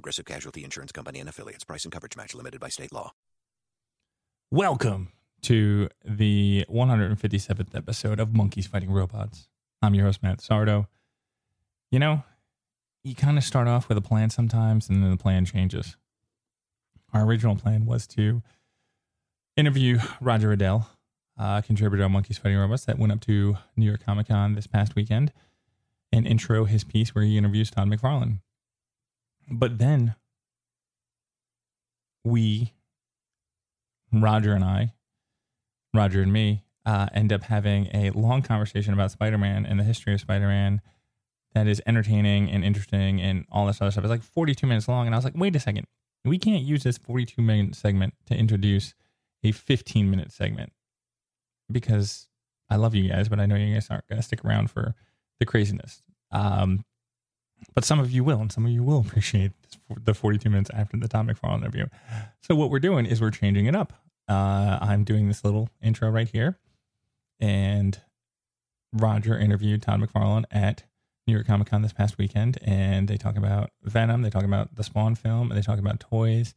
Progressive Casualty Insurance Company and affiliates. Price and coverage match limited by state law. Welcome to the 157th episode of Monkeys Fighting Robots. I'm your host, Matt Sardo. You know, you kind of start off with a plan sometimes, and then the plan changes. Our original plan was to interview Roger Riddell, uh, contributor on Monkeys Fighting Robots, that went up to New York Comic Con this past weekend, and intro his piece where he interviews Todd McFarlane. But then we, Roger and I, Roger and me, uh, end up having a long conversation about Spider Man and the history of Spider Man that is entertaining and interesting and all this other stuff. It's like 42 minutes long. And I was like, wait a second. We can't use this 42 minute segment to introduce a 15 minute segment because I love you guys, but I know you guys aren't going to stick around for the craziness. Um, but some of you will, and some of you will appreciate the 42 minutes after the Todd McFarlane interview. So what we're doing is we're changing it up. Uh, I'm doing this little intro right here, and Roger interviewed Todd McFarlane at New York Comic Con this past weekend, and they talk about Venom, they talk about the Spawn film, and they talk about toys.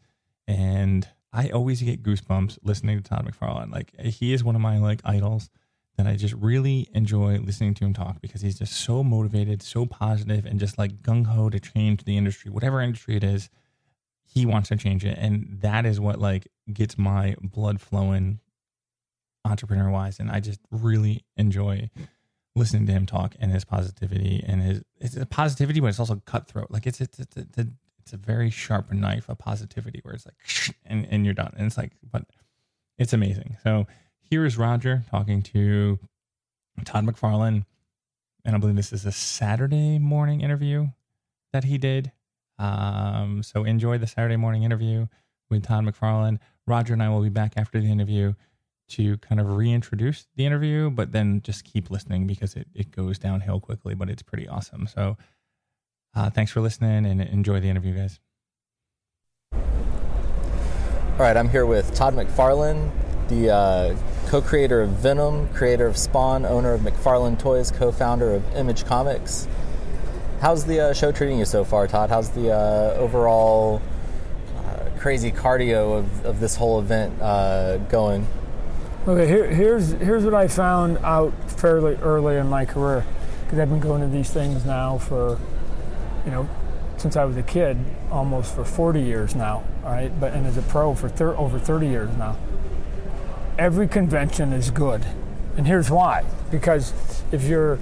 And I always get goosebumps listening to Todd McFarlane. Like he is one of my like idols that I just really enjoy listening to him talk because he's just so motivated, so positive, and just like gung ho to change the industry, whatever industry it is. He wants to change it, and that is what like gets my blood flowing, entrepreneur wise. And I just really enjoy listening to him talk and his positivity and his it's a positivity, but it's also cutthroat. Like it's it's it's, it's, a, it's a very sharp knife of positivity where it's like and and you're done. And it's like, but it's amazing. So here is Roger talking to Todd McFarlane, and I believe this is a Saturday morning interview that he did. Um, so enjoy the Saturday morning interview with Todd McFarlane. Roger and I will be back after the interview to kind of reintroduce the interview, but then just keep listening because it, it goes downhill quickly, but it's pretty awesome. So uh, thanks for listening and enjoy the interview, guys. All right, I'm here with Todd McFarlane, the uh, co-creator of Venom, creator of Spawn, owner of McFarlane Toys, co-founder of Image Comics. How's the uh, show treating you so far, Todd? How's the uh, overall uh, crazy cardio of, of this whole event uh, going? Okay, here, here's here's what I found out fairly early in my career because I've been going to these things now for, you know, since I was a kid, almost for 40 years now. All right, but and as a pro for thir- over 30 years now. Every convention is good, and here's why: because if you're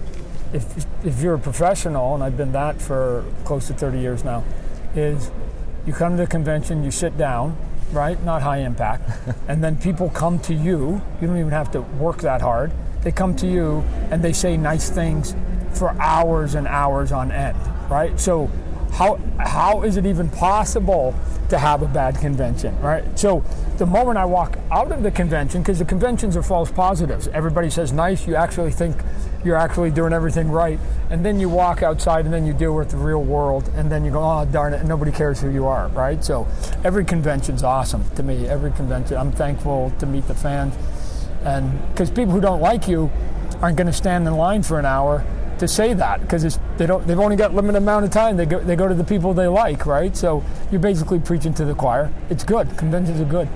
if if you're a professional, and I've been that for close to 30 years now, is you come to the convention, you sit down, right? Not high impact. and then people come to you. You don't even have to work that hard. They come to you and they say nice things for hours and hours on end, right? So how how is it even possible to have a bad convention, right? So the moment I walk out of the convention, because the conventions are false positives, everybody says nice, you actually think you're actually doing everything right, and then you walk outside and then you deal with the real world, and then you go, oh darn it, and nobody cares who you are, right? So every convention's awesome to me. Every convention, I'm thankful to meet the fans, and because people who don't like you aren't going to stand in line for an hour to say that because they don't they've only got limited amount of time. They go they go to the people they like right? So you're basically preaching to the choir. It's good. Conventions are good.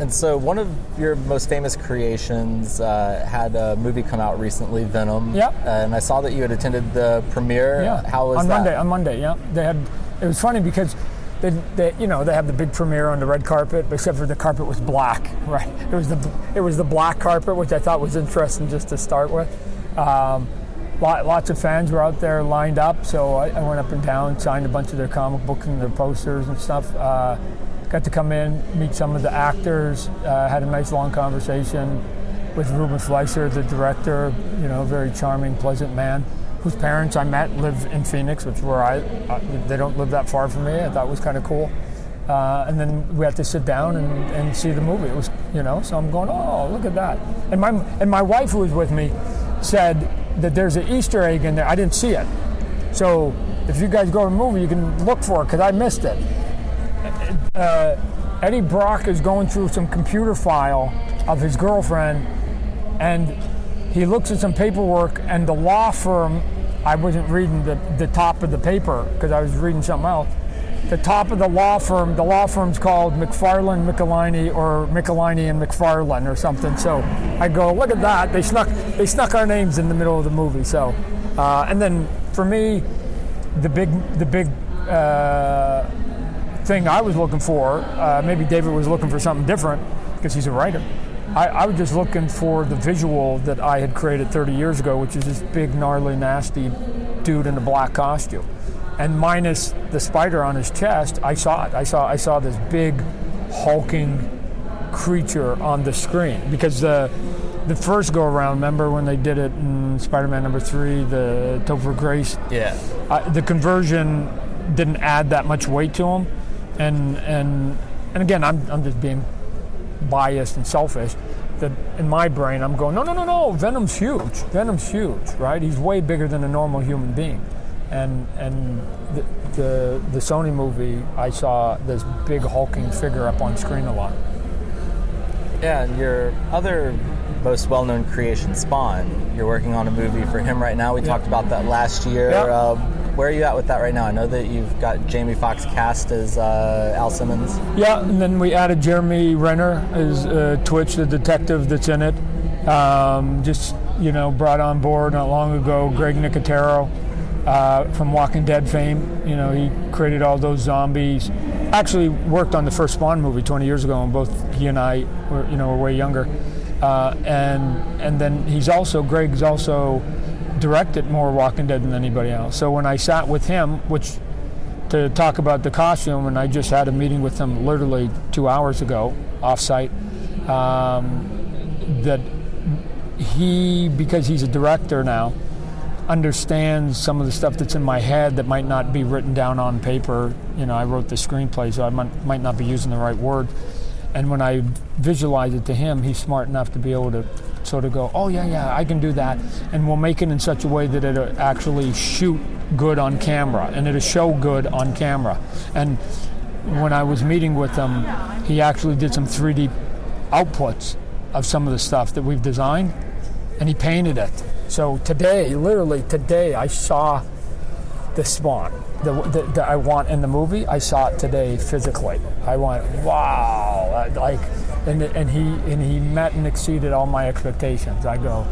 And so one of your most famous creations uh, had a movie come out recently venom. Yep. uh, and i saw that you had attended the premiere. Yeah. How was on that? Monday on monday yeah. They had it was funny because they, they, you know, they have the big premiere on the red carpet, except for the carpet was black, right? It was the it was the black carpet, which I thought was interesting just to start with. Um, lot, lots of fans were out there lined up, so I, I, went up and down, signed a bunch of their comic books and their posters and stuff. Uh, got to come in, meet some of the actors, uh, had a nice long conversation with Ruben Fleischer, the director. You know, very charming, pleasant man whose parents I met live in Phoenix, which where I, uh, they don't live that far from me. I thought was kind of cool. Uh, and then we had to sit down and, and see the movie. It was, you know, so I'm going, oh, look at that. And my and my wife who was with me said that there's an Easter egg in there. I didn't see it. So if you guys go to the movie, you can look for it because I missed it. Uh, Eddie Brock is going through some computer file of his girlfriend, and he looks at some paperwork, and the law firm. I wasn't reading the, the top of the paper because I was reading something else. The top of the law firm, the law firm's called McFarlane, Michelinie, or Michelinie and McFarlane, or something. So I go, look at that. They snuck they snuck our names in the middle of the movie. So, uh, and then for me, the big the big uh, thing I was looking for, uh, maybe David was looking for something different because he's a writer. I, I, was just looking for the visual that I had created 30 years ago, which is this big, gnarly, nasty dude in a black costume. And minus the spider on his chest, I saw it. I saw I saw this big, hulking creature on the screen because the the first go around. Remember when they did it in Spider-Man number three, the Topher Grace? Yeah. Uh, the conversion didn't add that much weight to him, and and and again, I'm I'm just being biased and selfish. That in my brain, I'm going, no, no, no, no. Venom's huge. Venom's huge, right? He's way bigger than a normal human being, and and the the, the Sony movie, I saw this big hulking figure up on screen a lot. Yeah, and your other most well-known creation, Spawn. You're working on a movie for him right now. We talked about that last year. Uh, where are you at with that right now? I know that you've got Jamie Foxx cast as uh, Al Simmons. Yeah, and then we added Jeremy Renner as uh, Twitch, the detective that's in it. Um, just you know, brought on board not long ago Greg Nicotero uh, from Walking Dead fame. You know, he created all those zombies. Actually, worked on the first Spawn movie 20 years ago, and both he and I were you know were way younger. Uh, and and then he's also Greg's also directed more Walking Dead than anybody else. So when I sat with him, which to talk about the costume, and I just had a meeting with him literally two hours ago, offsite, um, that he because he's a director now understands some of the stuff that's in my head that might not be written down on paper. You know, I wrote the screenplay, so I might, might not be using the right word. And when I visualize it to him, he's smart enough to be able to sort of go, oh, yeah, yeah, I can do that. And we'll make it in such a way that it'll actually shoot good on camera and it'll show good on camera. And when I was meeting with him, he actually did some 3D outputs of some of the stuff that we've designed and he painted it. So today, literally today, I saw the spawn that, I want in the movie. I saw it today physically. I went, wow, like, and and he and he met and exceeded all my expectations. I go,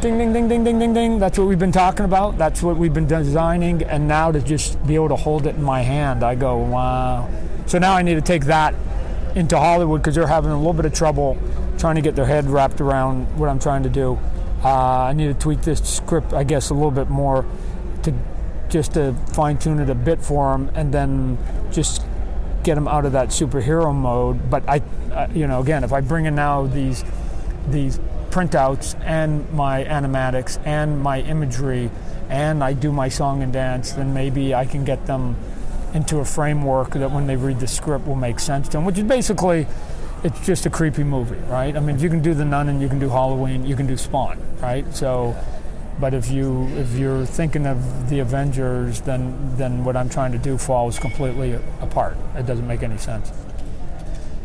ding, ding, ding, ding, ding, ding, ding. That's what we've been talking about. That's what we've been designing, and now to just be able to hold it in my hand, I go, wow. So now I need to take that into Hollywood because they're having a little bit of trouble trying to get their head wrapped around what I'm trying to do. Uh, I need to tweak this script, I guess, a little bit more to just to fine tune it a bit for them, and then just get them out of that superhero mode. But I, uh, you know, again, if I bring in now these these printouts and my animatics and my imagery, and I do my song and dance, then maybe I can get them into a framework that when they read the script will make sense to them, which is basically it's just a creepy movie, right? I mean, you can do The Nun and you can do Halloween, you can do Spawn, right? So, but if you if you're thinking of the Avengers, then then what I'm trying to do falls completely apart. It doesn't make any sense.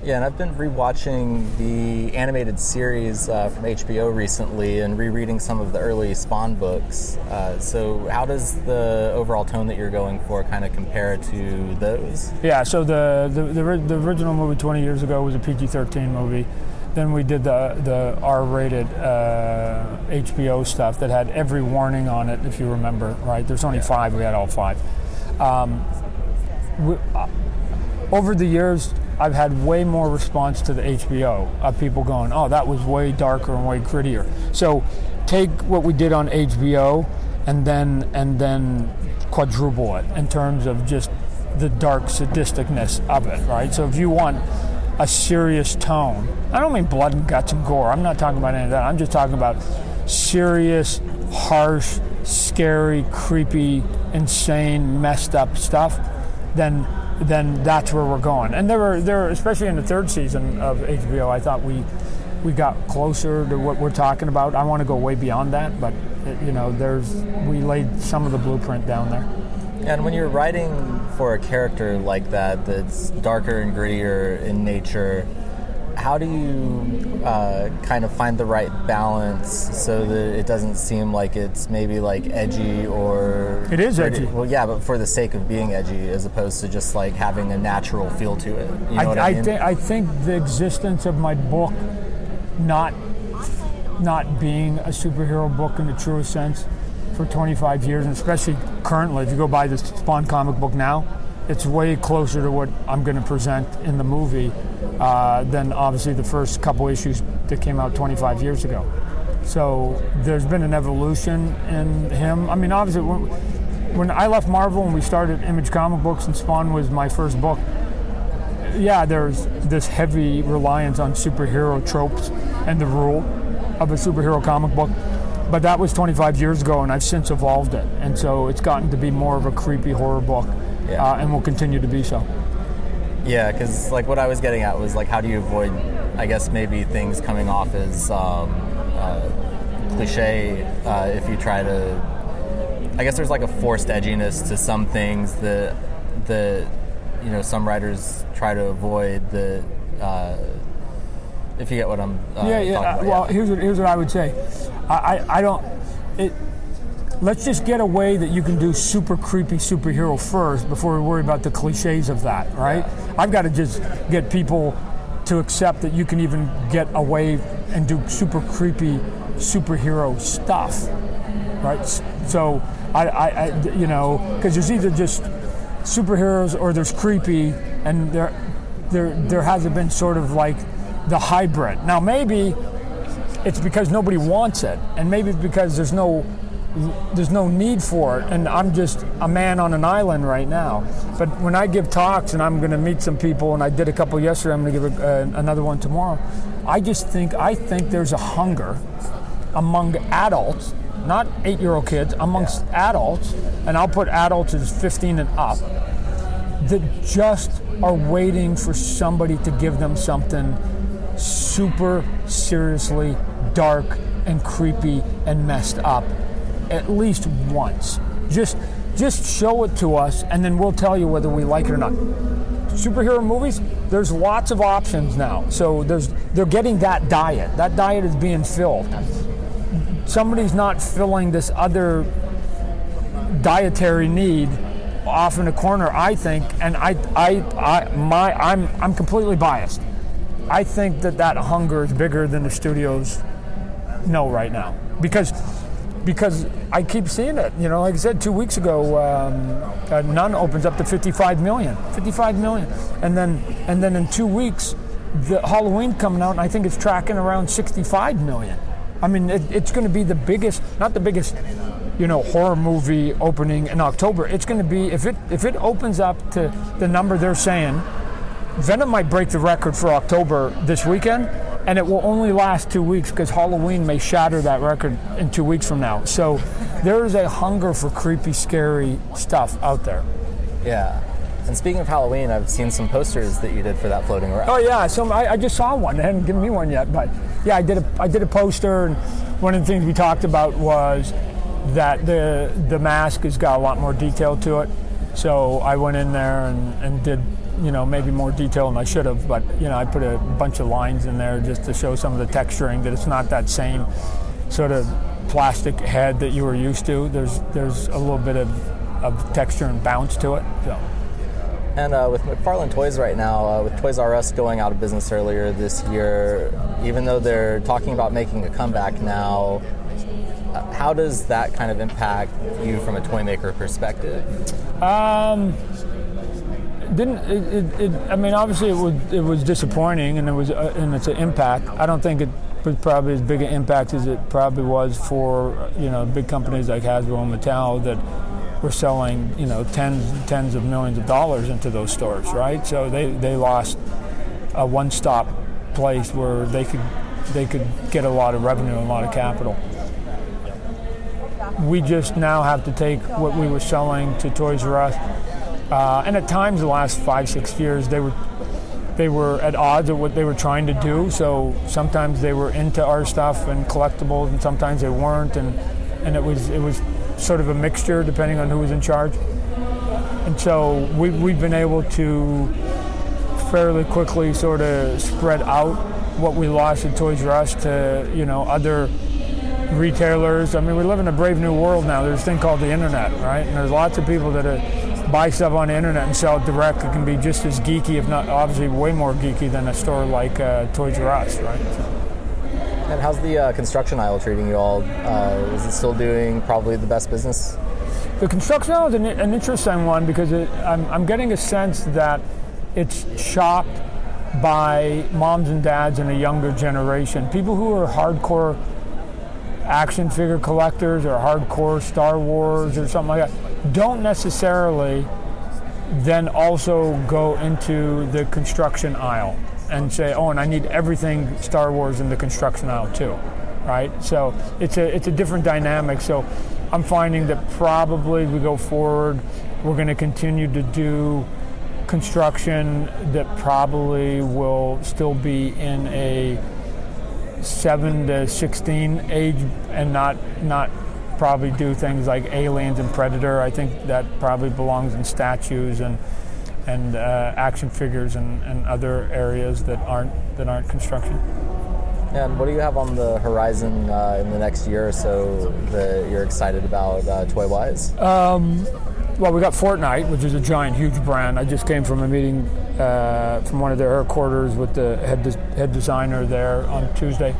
Yeah, and I've been rewatching the animated series uh, from HBO recently and rereading some of the early Spawn books. Uh, so, how does the overall tone that you're going for kind of compare to those? Yeah, so the the, the, the original movie 20 years ago was a PG-13 movie. Then we did the the R-rated uh, HBO stuff that had every warning on it, if you remember. Right? There's only five. We had all five. Um, we, uh, over the years, I've had way more response to the HBO of people going, "Oh, that was way darker and way grittier." So, take what we did on HBO, and then and then quadruple it in terms of just the dark sadisticness of it, right? So, if you want a serious tone, I don't mean blood and guts and gore. I'm not talking about any of that. I'm just talking about serious, harsh, scary, creepy, insane, messed up stuff. Then then that's where we're going. And there were there, especially in the third season of HBO, I thought we we got closer to what we're talking about. I want to go way beyond that, but you know, there's we laid some of the blueprint down there. And when you're writing for a character like that, that's darker and grittier in nature, how do you uh, kind of find the right balance so that it doesn't seem like it's maybe like edgy or it is edgy? Well, yeah, but for the sake of being edgy, as opposed to just like having a natural feel to it. You know I, I, I, mean? th- I think the existence of my book not not being a superhero book in the truest sense for 25 years, and especially currently, if you go buy the Spawn comic book now, it's way closer to what I'm going to present in the movie uh, than obviously the first couple issues that came out 25 years ago. So there's been an evolution in him. I mean, obviously, when, when I left Marvel and we started Image Comic Books and Spawn was my first book, yeah, there's this heavy reliance on superhero tropes and the rule of a superhero comic book. But that was 25 years ago, and I've since evolved it. And so it's gotten to be more of a creepy horror book, yeah. uh, and will continue to be so. Yeah, because like what I was getting at was like, how do you avoid, I guess maybe things coming off as um, uh, cliche uh, if you try to. I guess there's like a forced edginess to some things that that you know some writers try to avoid the uh, if you get what I'm. Uh, yeah, yeah. About, well, here's what here's what I would say. I, I, I don't. It. Let's just get a way that you can do super creepy superhero first before we worry about the cliches of that, right? Yeah. I've got to just get people to accept that you can even get away and do super creepy superhero stuff, right? So I, I, I you know, because there's either just superheroes or there's creepy, and there, there, there hasn't been sort of like the hybrid. Now, maybe it's because nobody wants it, and maybe because there's no there's no need for it, and I'm just a man on an island right now. But when I give talks, and I'm going to meet some people, and I did a couple yesterday, I'm going to give a, uh, another one tomorrow. I just think I think there's a hunger among adults, not eight-year-old kids, amongst yeah. adults, and I'll put adults as 15 and up, that just are waiting for somebody to give them something super seriously dark and creepy and messed up at least once. Just just show it to us and then we'll tell you whether we like it or not. Superhero movies, there's lots of options now. So there's they're getting that diet. That diet is being filled. Somebody's not filling this other dietary need off in a corner, I think, and I I, I my I'm I'm completely biased. I think that that hunger is bigger than the studios know right now because because I keep seeing it. You know, like I said, two weeks ago, um, uh, Nun opens up to 55 million, 55 million, and then and then in two weeks, the Halloween coming out, and I think it's tracking around 65 million. I mean, it, it's going to be the biggest, not the biggest, you know, horror movie opening in October. It's going to be if it if it opens up to the number they're saying Venom might break the record for October this weekend, and it will only last two weeks because Halloween may shatter that record in two weeks from now. So there is a hunger for creepy, scary stuff out there. Yeah. And speaking of Halloween, I've seen some posters that you did for that floating around. Oh yeah, so I, I just saw one. They hadn't given me one yet, but yeah, I did a I did a poster, and one of the things we talked about was that the the mask has got a lot more detail to it. So I went in there and, and did you know, maybe more detail than I should have, but you know, I put a bunch of lines in there just to show some of the texturing that it's not that same sort of plastic head that you were used to. There's there's a little bit of, of texture and bounce to it. So. And uh, with McFarlane Toys right now, uh, with Toys R Us going out of business earlier this year, even though they're talking about making a comeback now, how does that kind of impact you from a toy maker perspective? Um, didn't it, it, it, I mean obviously it was it was disappointing and it was uh, and it's an impact. I don't think it was probably as big an impact as it probably was for you know big companies like Hasbro and Mattel that were selling you know tens tens of millions of dollars into those stores, right? So they they lost a one-stop place where they could they could get a lot of revenue and a lot of capital. We just now have to take what we were selling to Toys R Us Uh, and at times, the last five, six years, they were they were at odds of what they were trying to do. So sometimes they were into our stuff and collectibles, and sometimes they weren't. And and it was it was sort of a mixture depending on who was in charge. And so we, we've been able to fairly quickly sort of spread out what we lost at Toys R Us to you know other retailers. I mean, we live in a brave new world now. There's a thing called the internet, right? And there's lots of people that are, buy stuff on the internet and sell it direct. It can be just as geeky, if not obviously way more geeky than a store like uh, Toys R Us, right? And how's the uh, construction aisle treating you all? Uh, is it still doing probably the best business? The construction aisle is an, an interesting one because it, I'm, I'm getting a sense that it's shopped by moms and dads in a younger generation. People who are hardcore action figure collectors or hardcore Star Wars or something like that don't necessarily then also go into the construction aisle and say, "Oh, and I need everything Star Wars in the construction aisle too." Right? So it's a it's a different dynamic. So I'm finding that probably we go forward, we're going to continue to do construction that probably will still be in a 7 to 16 age and not not probably do things like aliens and predator. I think that probably belongs in statues and and uh, action figures and, and other areas that aren't that aren't construction. And what do you have on the horizon uh, in the next year or so that you're excited about uh, toy wise? Um, well, we got Fortnite, which is a giant, huge brand. I just came from a meeting uh, from one of their headquarters with the head, de- head designer there on Tuesday.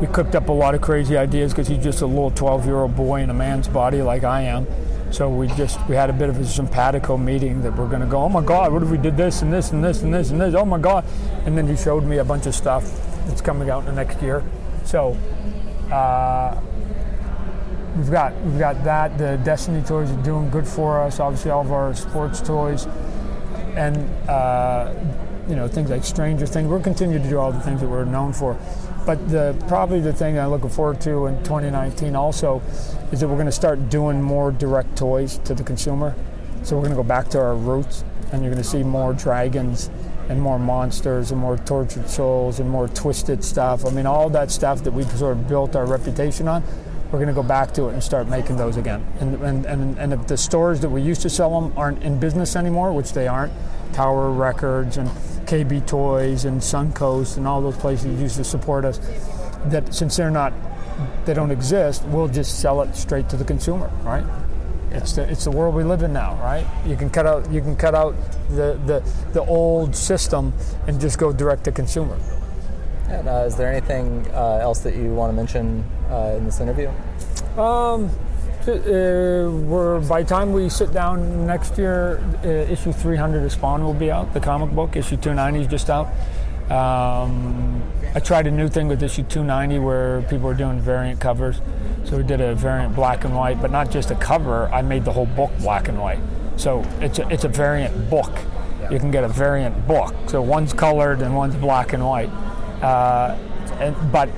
We cooked up a lot of crazy ideas because he's just a little 12 year old boy in a man's body like I am. So we just we had a bit of a simpatico meeting that we're going to go. Oh my God! What if we did this and this and this and this and this? Oh my God! And then he showed me a bunch of stuff that's coming out in the next year. So uh, we've got we've got that. The Destiny toys are doing good for us. Obviously, all of our sports toys, and uh, you know things like Stranger Things. We're continuing to do all the things that we're known for. But the probably the thing I'm looking forward to in 2019 also is that we're going to start doing more direct toys to the consumer. So we're going to go back to our roots, and you're going to see more dragons and more monsters and more tortured souls and more twisted stuff. I mean, all that stuff that we've sort of built our reputation on we're going to go back to it and start making those again. And, and, and, and if the stores that we used to sell them aren't in business anymore, which they aren't, Tower Records and KB Toys and Suncoast and all those places that used to support us, that since they're not, they don't exist, we'll just sell it straight to the consumer, right? It's the, it's the world we live in now, right? You can cut out you can cut out the, the, the old system and just go direct to consumer. And, uh, is there anything uh, else that you want to mention uh, in this interview? Um, uh, we're by the time we sit down next year, uh, issue 300 of Spawn will be out. The comic book issue 290 is just out. Um, I tried a new thing with issue 290 where people are doing variant covers. So we did a variant black and white, but not just a cover. I made the whole book black and white. So it's a, it's a variant book. You can get a variant book. So one's colored and one's black and white. Uh, and, but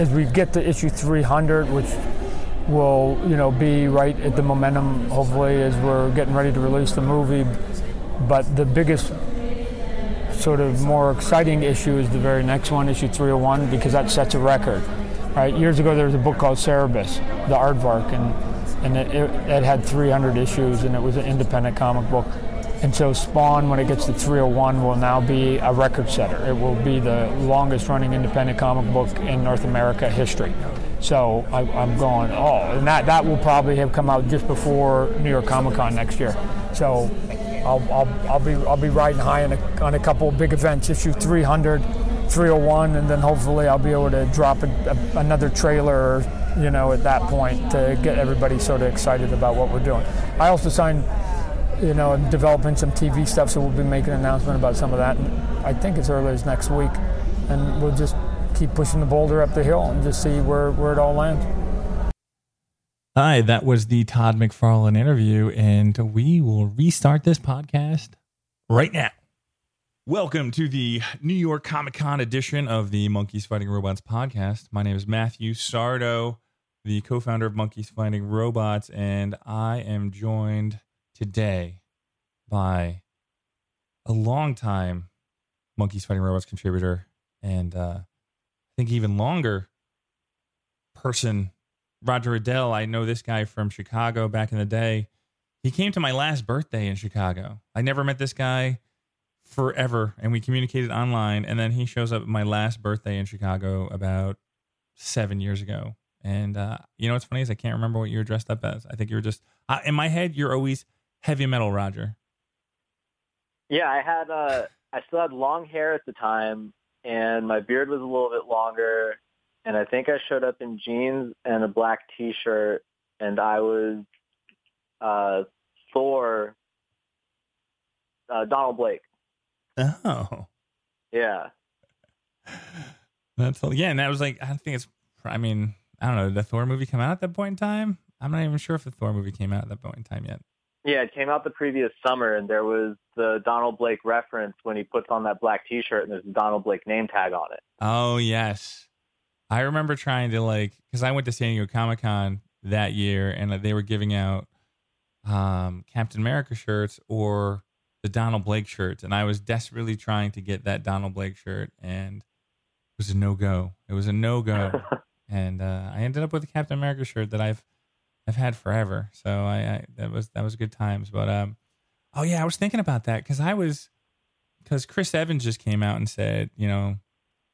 as we get to issue 300, which will you know be right at the momentum, hopefully, as we're getting ready to release the movie. But the biggest sort of more exciting issue is the very next one, issue 301, because that sets a record. Right, years ago there was a book called Cerebus, the Aardvark, and and it, it, it had 300 issues, and it was an independent comic book. And so Spawn, when it gets to 301, will now be a record setter. It will be the longest running independent comic book in North America history. So I, am going, oh, and that, that will probably have come out just before New York Comic Con next year. So I'll, I'll, I'll, be, I'll be riding high on a, on a couple of big events, issue 300, 301, and then hopefully I'll be able to drop a, a, another trailer, you know, at that point to get everybody sort of excited about what we're doing. I also signed you know, developing some TV stuff, so we'll be making an announcement about some of that. And I think as early as next week, and we'll just keep pushing the boulder up the hill and just see where, where it all lands. Hi, that was the Todd McFarlane interview, and we will restart this podcast right now. Welcome to the New York Comic Con edition of the Monkeys Fighting Robots podcast. My name is Matthew Sardo, the co founder of Monkeys Fighting Robots, and I am joined today by a long time Monkeys Fighting Robots contributor and uh, I think even longer person, Roger Riddell. I know this guy from Chicago back in the day. He came to my last birthday in Chicago. I never met this guy forever, and we communicated online. And then he shows up at my last birthday in Chicago about seven years ago. And uh, you know what's funny is I can't remember what you were dressed up as. I think you were just uh, in my head. You're always heavy metal, Roger. Yeah, I had uh, I still had long hair at the time, and my beard was a little bit longer. And I think I showed up in jeans and a black T-shirt, and I was uh, Thor, uh, Donald Blake. Oh, Yeah. that's yeah. And that was like I think it's. I mean, I don't know. Did the Thor movie come out at that point in time? I'm not even sure if the Thor movie came out at that point in time yet. Yeah, it came out the previous summer, and there was the Donald Blake reference when he puts on that black T-shirt, and there's a Donald Blake name tag on it. Oh yes, I remember trying to like because I went to San Diego Comic Con that year, and they were giving out um, Captain America shirts or the Donald Blake shirts, and I was desperately trying to get that Donald Blake shirt, and it was a no go. It was a no go, and uh, I ended up with a Captain America shirt that I've I've had forever. So I, I that was that was good times. But um, oh yeah, I was thinking about that because I was because Chris Evans just came out and said, you know,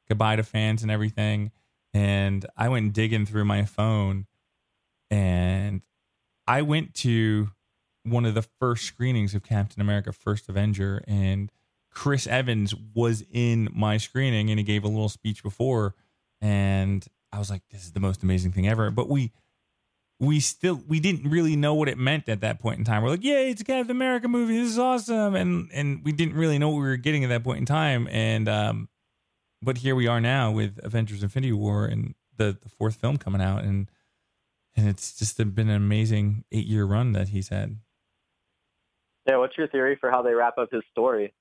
goodbye to fans and everything, and I went digging through my phone, and I went to one of the first screenings of Captain America: First Avenger, and Chris Evans was in my screening, and he gave a little speech before, and I was like, this is the most amazing thing ever. But we we still we didn't really know what it meant at that point in time. We're like, "Yay, it's a Captain America movie! This is awesome!" And and we didn't really know what we were getting at that point in time. And um, but here we are now with Avengers: Infinity War and the the fourth film coming out, and and it's just been an amazing eight year run that he's had. Yeah, what's your theory for how they wrap up his story?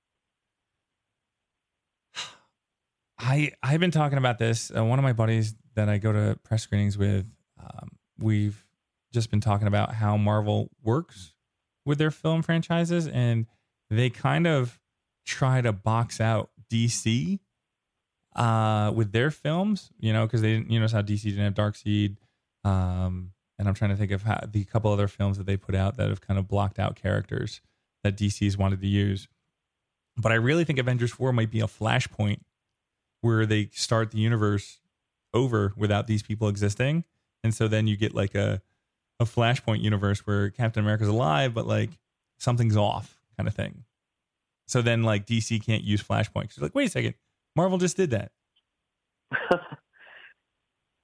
I I've been talking about this. Uh, one of my buddies that I go to press screenings with, um, we've just been talking about how Marvel works with their film franchises, and they kind of try to box out DC uh, with their films. You know, because they didn't. You know how DC didn't have Darkseid, um, and I'm trying to think of how the couple other films that they put out that have kind of blocked out characters that DC's wanted to use. But I really think Avengers 4 might be a flashpoint where they start the universe over without these people existing. And so then you get like a a flashpoint universe where Captain America's alive, but like something's off kind of thing. So then like DC can't use flashpoint. It's like, wait a second, Marvel just did that.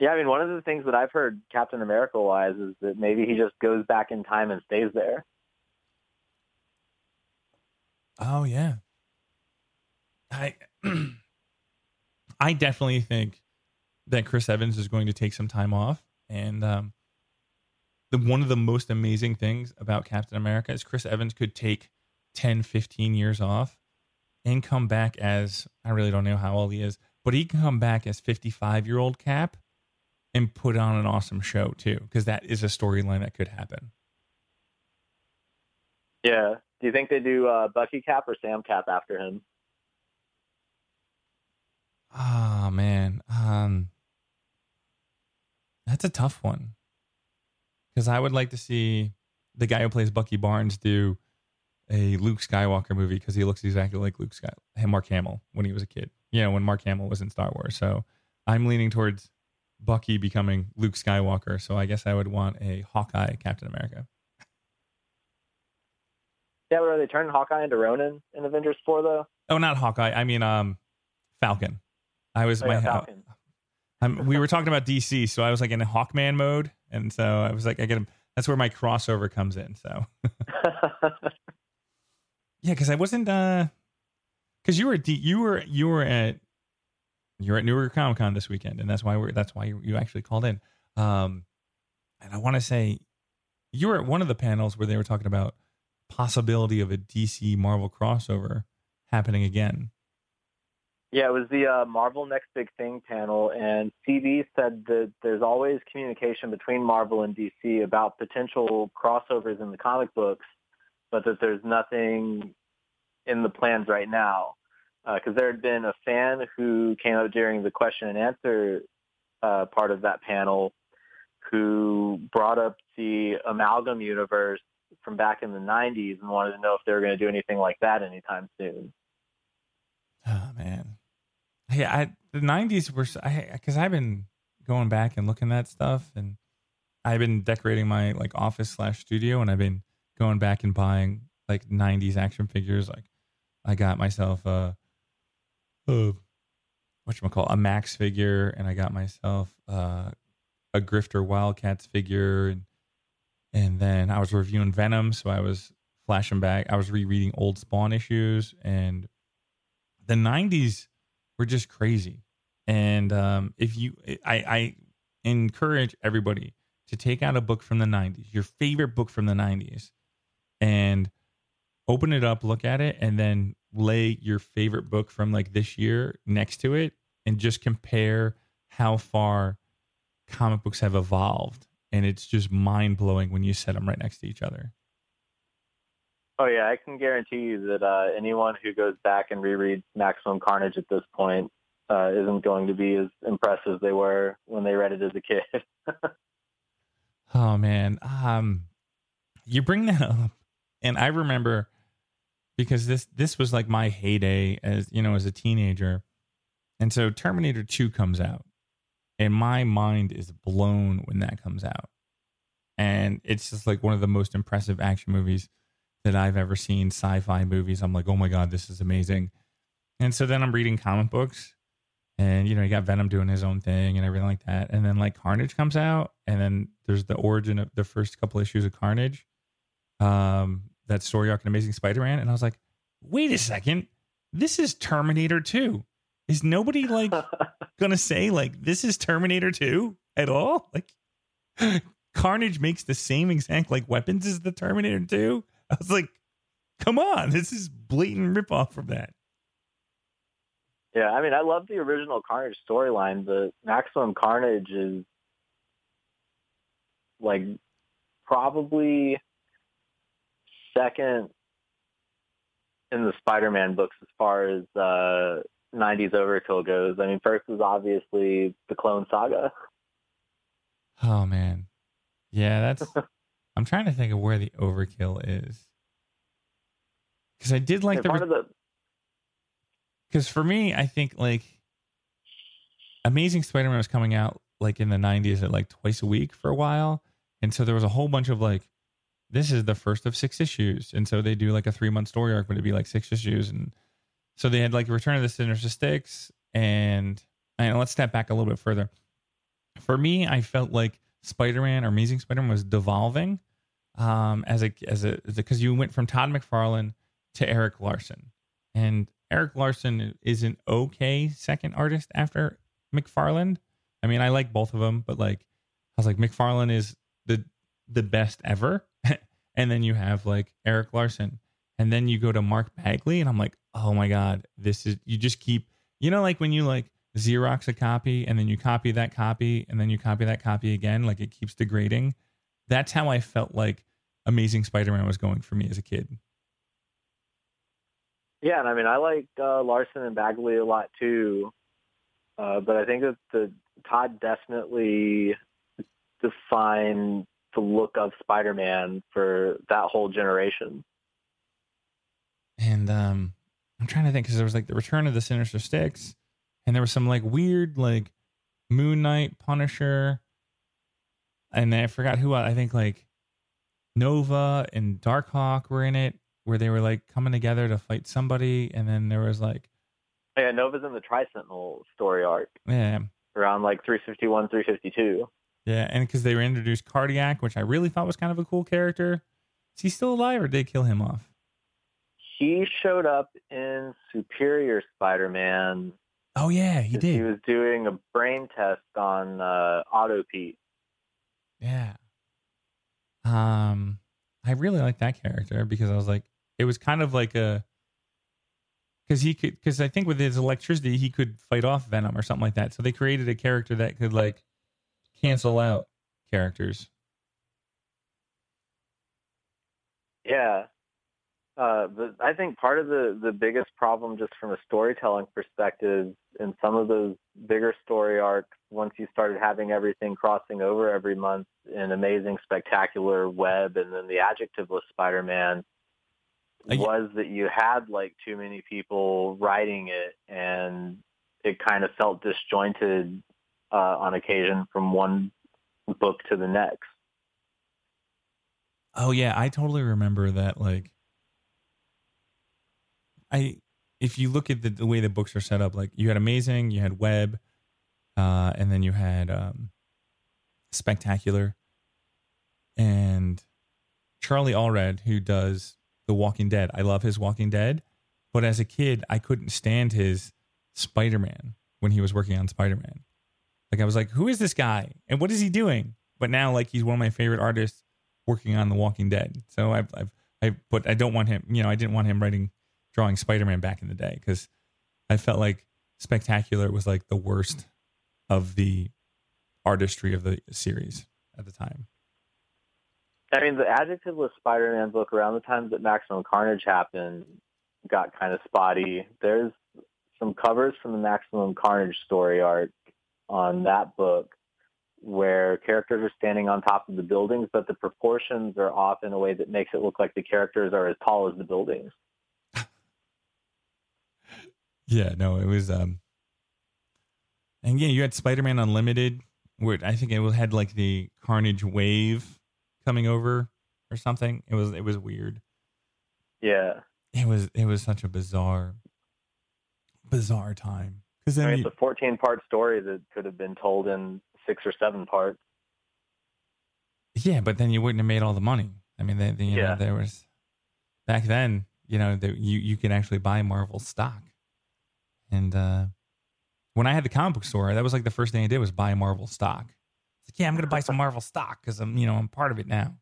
yeah, I mean, one of the things that I've heard Captain America wise is that maybe he just goes back in time and stays there. Oh yeah. I I definitely think that Chris Evans is going to take some time off and um the one of the most amazing things about Captain America is Chris Evans could take 10 15 years off and come back as I really don't know how old he is, but he can come back as 55 year old Cap and put on an awesome show too because that is a storyline that could happen. Yeah. Do you think they do uh, Bucky Cap or Sam Cap after him? Oh man, um, that's a tough one because I would like to see the guy who plays Bucky Barnes do a Luke Skywalker movie because he looks exactly like Luke Sky, Mark Hamill when he was a kid. You know, when Mark Hamill was in Star Wars. So I'm leaning towards Bucky becoming Luke Skywalker. So I guess I would want a Hawkeye Captain America. Yeah, but are they turning Hawkeye into Ronin in Avengers 4, though? Oh, not Hawkeye. I mean, um, Falcon. I was Oh, my yeah, Falcon. I'm, we were talking about DC, so I was like in Hawkman mode, and so I was like, I get him. That's where my crossover comes in. So yeah, because I wasn't, uh, because you were D, you were you were at you're at New York Comic Con this weekend, and that's why we're that's why you, you actually called in. Um, and I want to say you were at one of the panels where they were talking about possibility of a DC Marvel crossover happening again. Yeah, it was the uh, Marvel Next Big Thing panel, and CB said that there's always communication between Marvel and DC about potential crossovers in the comic books, but that there's nothing in the plans right now. Because uh, there had been a fan who came up during the question and answer uh, part of that panel who brought up the amalgam universe from back in the 90s and wanted to know if they were going to do anything like that anytime soon. Oh man, yeah, I, the 90s were because I've been going back and looking at stuff, and I've been decorating my like office slash studio, and I've been going back and buying like 90s action figures. Like I got myself a, a what you call a Max figure, and I got myself a Grifter Wildcats figure, and and then I was reviewing Venom, so I was flashing back. I was rereading old Spawn issues, and the '90s were just crazy. And um, if you, I, I encourage everybody to take out a book from the '90s, your favorite book from the '90s, and open it up, look at it, and then lay your favorite book from like this year next to it, and just compare how far comic books have evolved and it's just mind blowing when you set them right next to each other. Oh yeah, I can guarantee you that uh, anyone who goes back and rereads Maximum Carnage at this point uh, isn't going to be as impressed as they were when they read it as a kid. oh man, um, you bring that up, and I remember because this this was like my heyday as you know as a teenager, and so Terminator Two comes out, and my mind is blown when that comes out. And it's just like one of the most impressive action movies that I've ever seen, sci fi movies. I'm like, oh my God, this is amazing. And so then I'm reading comic books and, you know, you got Venom doing his own thing and everything like that. And then like Carnage comes out and then there's the origin of the first couple issues of Carnage, um, that story arc in Amazing Spider Man. And I was like, wait a second, this is Terminator 2. Is nobody like gonna say like this is Terminator 2 at all? Like Carnage makes the same exact like weapons as the Terminator 2. I was like, come on, this is blatant ripoff from that. Yeah, I mean, I love the original Carnage storyline, but Maximum Carnage is like probably second in the Spider-Man books as far as uh, 90s overkill goes. I mean, first is obviously the Clone Saga. Oh man, yeah, that's. I'm trying to think of where the overkill is because I did like yeah, the. Because for me, I think like Amazing Spider-Man was coming out like in the 90s at like twice a week for a while, and so there was a whole bunch of like, this is the first of six issues, and so they do like a three month story arc, but it'd be like six issues, and so they had like Return of the Sinister Six, and and let's step back a little bit further. For me, I felt like Spider-Man or Amazing Spider-Man was devolving um, as a as a because you went from Todd McFarlane to Erik Larsen, and Erik Larsen is an okay second artist after McFarlane. I mean, I like both of them, but like I was like McFarlane is the the best ever, and then you have like Erik Larsen, and then you go to Mark Bagley, and I'm like, oh my god, this is you just keep you know like when you like Xerox a copy and then you copy that copy and then you copy that copy again, like it keeps degrading. That's how I felt like Amazing Spider-Man was going for me as a kid. Yeah, and I mean I like uh, Larsen and Bagley a lot too, uh, but I think that the Todd definitely defined the look of Spider-Man for that whole generation. And um, I'm trying to think because there was like the Return of the Sinister Six, and there was some like weird like Moon Knight, Punisher, and I forgot who I think like Nova and Darkhawk were in it, where they were like coming together to fight somebody, and then there was like oh, yeah, Nova's in the Tri Sentinel story arc. Yeah, around like 351, 352. Yeah, and because they were introduced Cardiac, which I really thought was kind of a cool character. Is he still alive, or did they kill him off? he showed up in Superior Spider-Man. Oh yeah, he did. He was doing a brain test on uh, Otto Pete. Yeah. Um, I really like that character because I was like, it was kind of like a because he could because I think with his electricity he could fight off Venom or something like that. So they created a character that could like cancel out characters. Yeah, Uh, but I think part of the, the biggest problem just from a storytelling perspective in some of those bigger story arcs, once you started having everything crossing over every month in amazing, spectacular web and then the adjectiveless Spider-Man, Uh, was that you had like too many people writing it and it kind of felt disjointed uh, on occasion from one book to the next. Oh yeah, I totally remember that. Like, I if you look at the, the way the books are set up, like you had Amazing, you had Web, uh, and then you had um, Spectacular, and Charlie Adlard, who does The Walking Dead. I love his Walking Dead, but as a kid, I couldn't stand his Spider Man when he was working on Spider Man. Like I was like, who is this guy and what is he doing? But now, like he's one of my favorite artists working on The Walking Dead. So I've, I've, I, but I don't want him. You know, I didn't want him writing, drawing Spider Man back in the day because I felt like Spectacular was like the worst of the artistry of the series at the time. I mean, the adjectiveless Spider-Man book around the time that Maximum Carnage happened got kind of spotty. There's some covers from the Maximum Carnage story arc on that book where characters are standing on top of the buildings, but the proportions are off in a way that makes it look like the characters are as tall as the buildings. Yeah, no, it was. um And yeah, you had Spider Man Unlimited, where I think it had like the Carnage wave coming over or something. It was it was weird. Yeah. It was it was such a bizarre, bizarre time. Because I mean, you- it's a 14-part story that could have been told in six or seven parts. Yeah, but then you wouldn't have made all the money. I mean, they, they, you know, there was back then. You know, you you could actually buy Marvel stock, and uh, when I had the comic book store, that was like the first thing I did was buy Marvel stock. It's like, yeah, I'm gonna buy some Marvel stock because I'm you know I'm part of it now.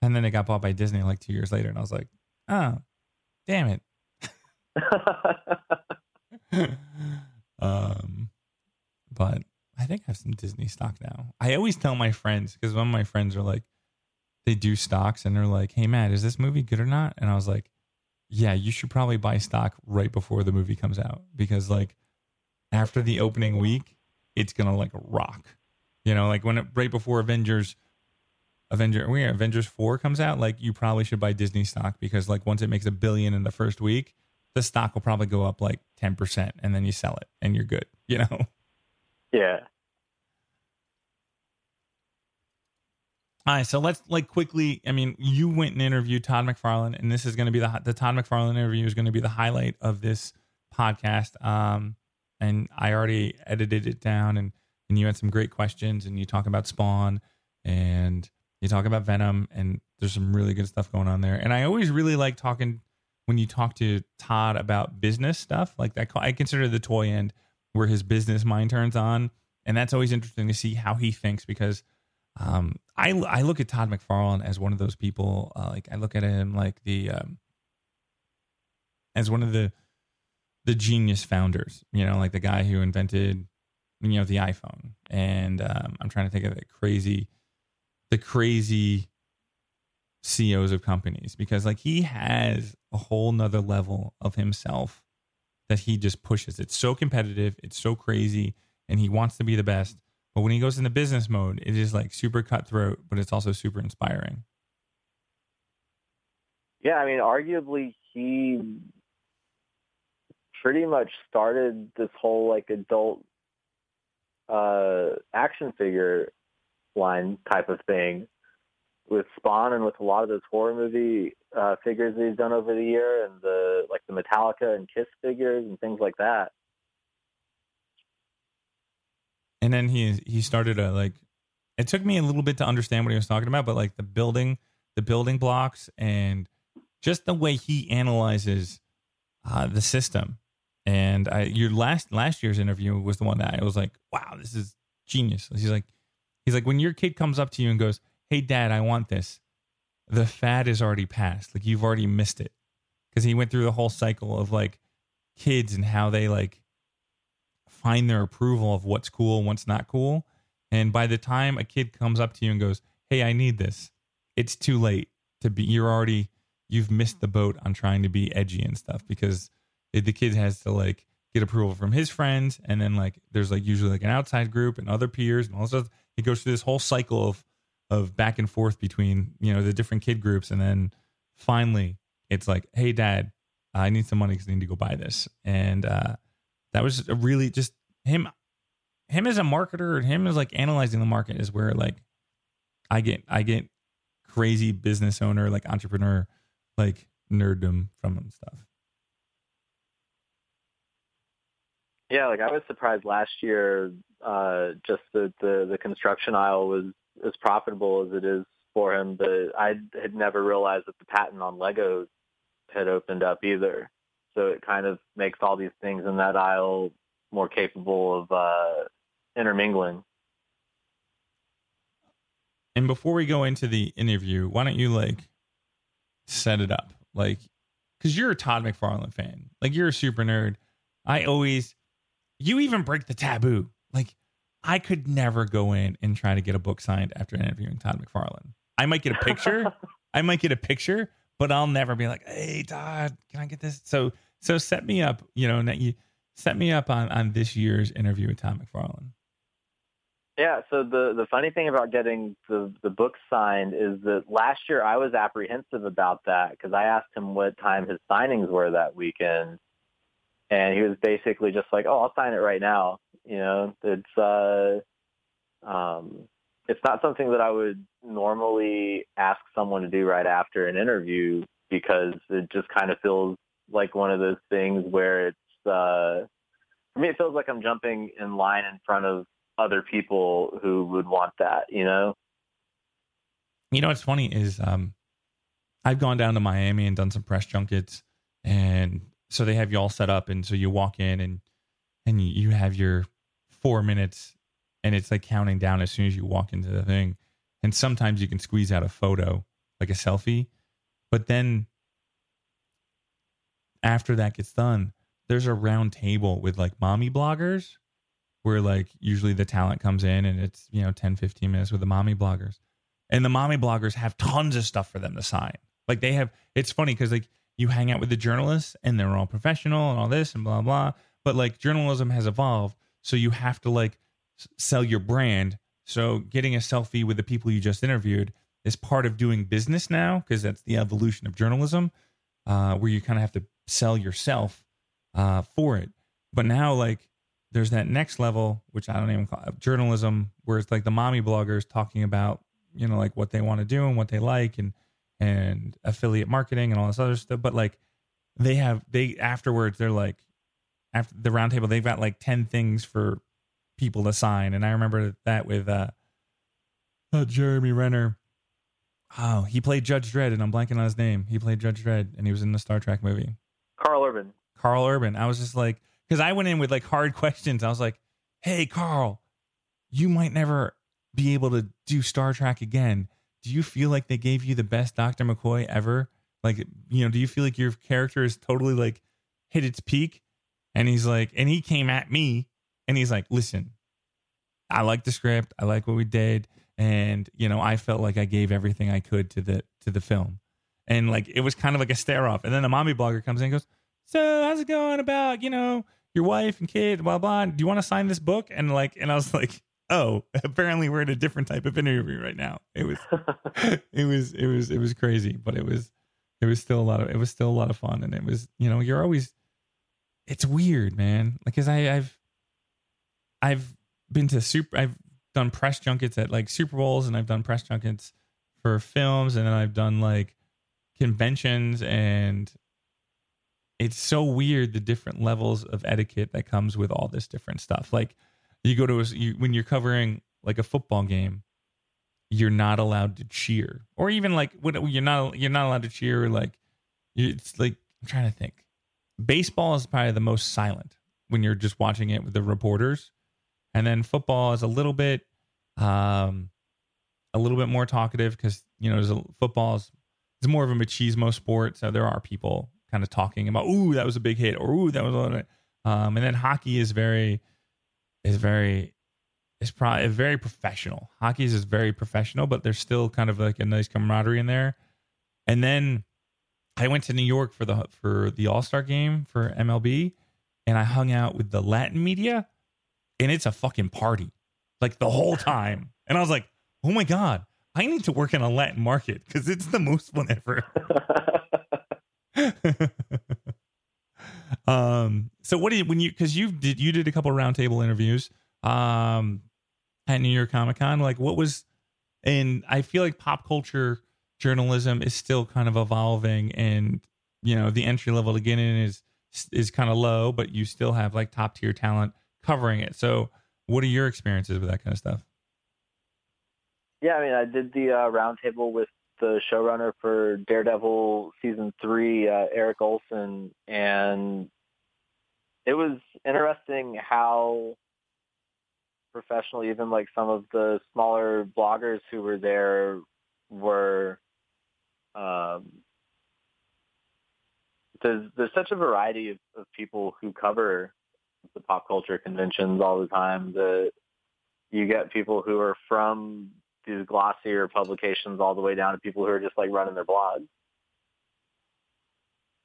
And then it got bought by Disney like two years later, and I was like, oh, damn it. um, but I think I have some Disney stock now. I always tell my friends because one of my friends are like, they do stocks and they're like, "Hey Matt, is this movie good or not?" And I was like, "Yeah, you should probably buy stock right before the movie comes out because like after the opening week, it's gonna like rock. You know, like when it, right before Avengers." Avenger, yeah, Avengers four comes out. Like you probably should buy Disney stock because like once it makes a billion in the first week, the stock will probably go up like ten percent, and then you sell it and you're good. You know. yeah. All right, so let's like quickly. I mean, you went and interviewed Todd McFarlane, and this is going to be the the Todd McFarlane interview is going to be the highlight of this podcast. Um, and I already edited it down, and and you had some great questions, and you talk about Spawn, and you talk about Venom, and there's some really good stuff going on there. And I always really like talking when you talk to Todd about business stuff. Like that. I consider the toy end where his business mind turns on, and that's always interesting to see how he thinks because um, I I look at Todd McFarlane as one of those people. Uh, like I look at him like the um, as one of the the genius founders. You know, like the guy who invented you know the iPhone. And um, I'm trying to think of the crazy the crazy CEOs of companies because like he has a whole nother level of himself that he just pushes. It's so competitive, it's so crazy, and he wants to be the best. But when he goes into business mode, it is like super cutthroat, but it's also super inspiring. Yeah, I mean, arguably he pretty much started this whole like adult uh, action figure line type of thing with Spawn and with a lot of those horror movie uh, figures that he's done over the year, and the like the Metallica and Kiss figures and things like that. And then he he started a like it took me a little bit to understand what he was talking about, but like the building the building blocks and just the way he analyzes uh, the system. And I your last last year's interview was the one that I was like, wow, this is genius. He's like he's like when your kid comes up to you and goes, "Hey dad, I want this." The fad is already passed. Like you've already missed it. Cuz he went through the whole cycle of like kids and how they like find their approval of what's cool and what's not cool. And by the time a kid comes up to you and goes, "Hey, I need this," it's too late to be. You're already you've missed the boat on trying to be edgy and stuff because it, the kid has to like get approval from his friends and then like there's like usually like an outside group and other peers and all this stuff. It goes through this whole cycle of of back and forth between you know the different kid groups and then finally it's like hey dad i need some money because i need to go buy this and uh that was a really just him him as a marketer him as like analyzing the market is where like i get i get crazy business owner like entrepreneur like nerddom from him stuff Yeah, like I was surprised last year. Uh, just that the the construction aisle was as profitable as it is for him, but I had never realized that the patent on Legos had opened up either. So it kind of makes all these things in that aisle more capable of uh, intermingling. And before we go into the interview, why don't you like set it up? Like, because you're a Todd McFarlane fan, like you're a super nerd. I always, you even break the taboo. Like, I could never go in and try to get a book signed after interviewing Todd McFarlane. I might get a picture. I might get a picture, but I'll never be like, "Hey, Todd, can I get this?" So, so set me up. You know, set me up on on this year's interview with Tom McFarlane. Yeah, so the the funny thing about getting the the book signed is that last year I was apprehensive about that because I asked him what time his signings were that weekend, and he was basically just like, "Oh, I'll sign it right now." You know, it's uh, um, it's not something that I would normally ask someone to do right after an interview because it just kind of feels like one of those things where it's uh, for me it feels like I'm jumping in line in front of other people who would want that, you know? You know what's funny is um, I've gone down to Miami and done some press junkets, and so they have you all set up, and so you walk in and and you have your four minutes, and it's like counting down as soon as you walk into the thing, and sometimes you can squeeze out a photo like a selfie, but then after that gets done, there's a round table with like mommy bloggers where like usually the talent comes in and it's you know 10 15 minutes with the mommy bloggers. And the mommy bloggers have tons of stuff for them to sign. Like they have it's funny because like you hang out with the journalists and they're all professional and all this and blah blah but like journalism has evolved so you have to like sell your brand. So getting a selfie with the people you just interviewed is part of doing business now because that's the evolution of journalism uh, where you kind of have to sell yourself uh, for it but now like there's that next level, which I don't even call it, journalism, where it's like the mommy bloggers talking about, you know, like what they want to do and what they like and and affiliate marketing and all this other stuff. But like they have they afterwards they're like after the roundtable they've got like ten things for people to sign. And I remember that with uh, uh Jeremy Renner. Oh, he played Judge Dredd, and I'm blanking on his name. He played Judge Dredd, and he was in the Star Trek movie. Urban. Karl Urban. I was just like, because I went in with like hard questions. I was like, "Hey, Karl, you might never be able to do Star Trek again. Do you feel like they gave you the best Doctor McCoy ever? Like, you know, do you feel like your character is totally like hit its peak?" And he's like, and he came at me, and he's like, "Listen, I like the script. I like what we did." And you know, I felt like I gave everything I could to the to the film, and like it was kind of like a stare off. And then the mommy blogger comes in and goes, "So how's it going about you know your wife and kid, blah blah. Do you want to sign this book? And like, and I was like, oh, apparently we're in a different type of interview right now. It was, it was, it was, it was crazy, but it was, it was still a lot of, it was still a lot of fun, and it was, you know, you're always, it's weird, man. Like, cause I, I've, I've been to super, I've done press junkets at like Super Bowls, and I've done press junkets for films, and then I've done like conventions and it's so weird the different levels of etiquette that comes with all this different stuff. Like you go to a, you, when you're covering like a football game, you're not allowed to cheer, or even like when you're not you're not allowed to cheer. Like it's like I'm trying to think. Baseball is probably the most silent when you're just watching it with the reporters, and then football is a little bit, um, a little bit more talkative because you know football is it's more of a machismo sport, so there are people kind of talking about, ooh, that was a big hit, or ooh, that was a um, and then hockey is very is very is probably very professional. Hockey is very professional, but there's still kind of like a nice camaraderie in there. And then I went to New York for the for the All Star game for MLB, and I hung out with the Latin media, and it's a fucking party, like the whole time. And I was like, oh my god, I need to work in a Latin market because it's the most fun ever. um. So what did when you because you did you did a couple roundtable interviews um at New York Comic Con like what was and I feel like pop culture journalism is still kind of evolving and you know the entry level to get in is is kind of low but you still have like top tier talent covering it so what are your experiences with that kind of stuff yeah i mean i did the uh, roundtable with the showrunner for daredevil season three uh, erik oleson and it was interesting how professional even like some of the smaller bloggers who were there were um, there's there's such a variety of, of people who cover the pop culture conventions all the time that you get people who are from these glossier publications all the way down to people who are just like running their blogs.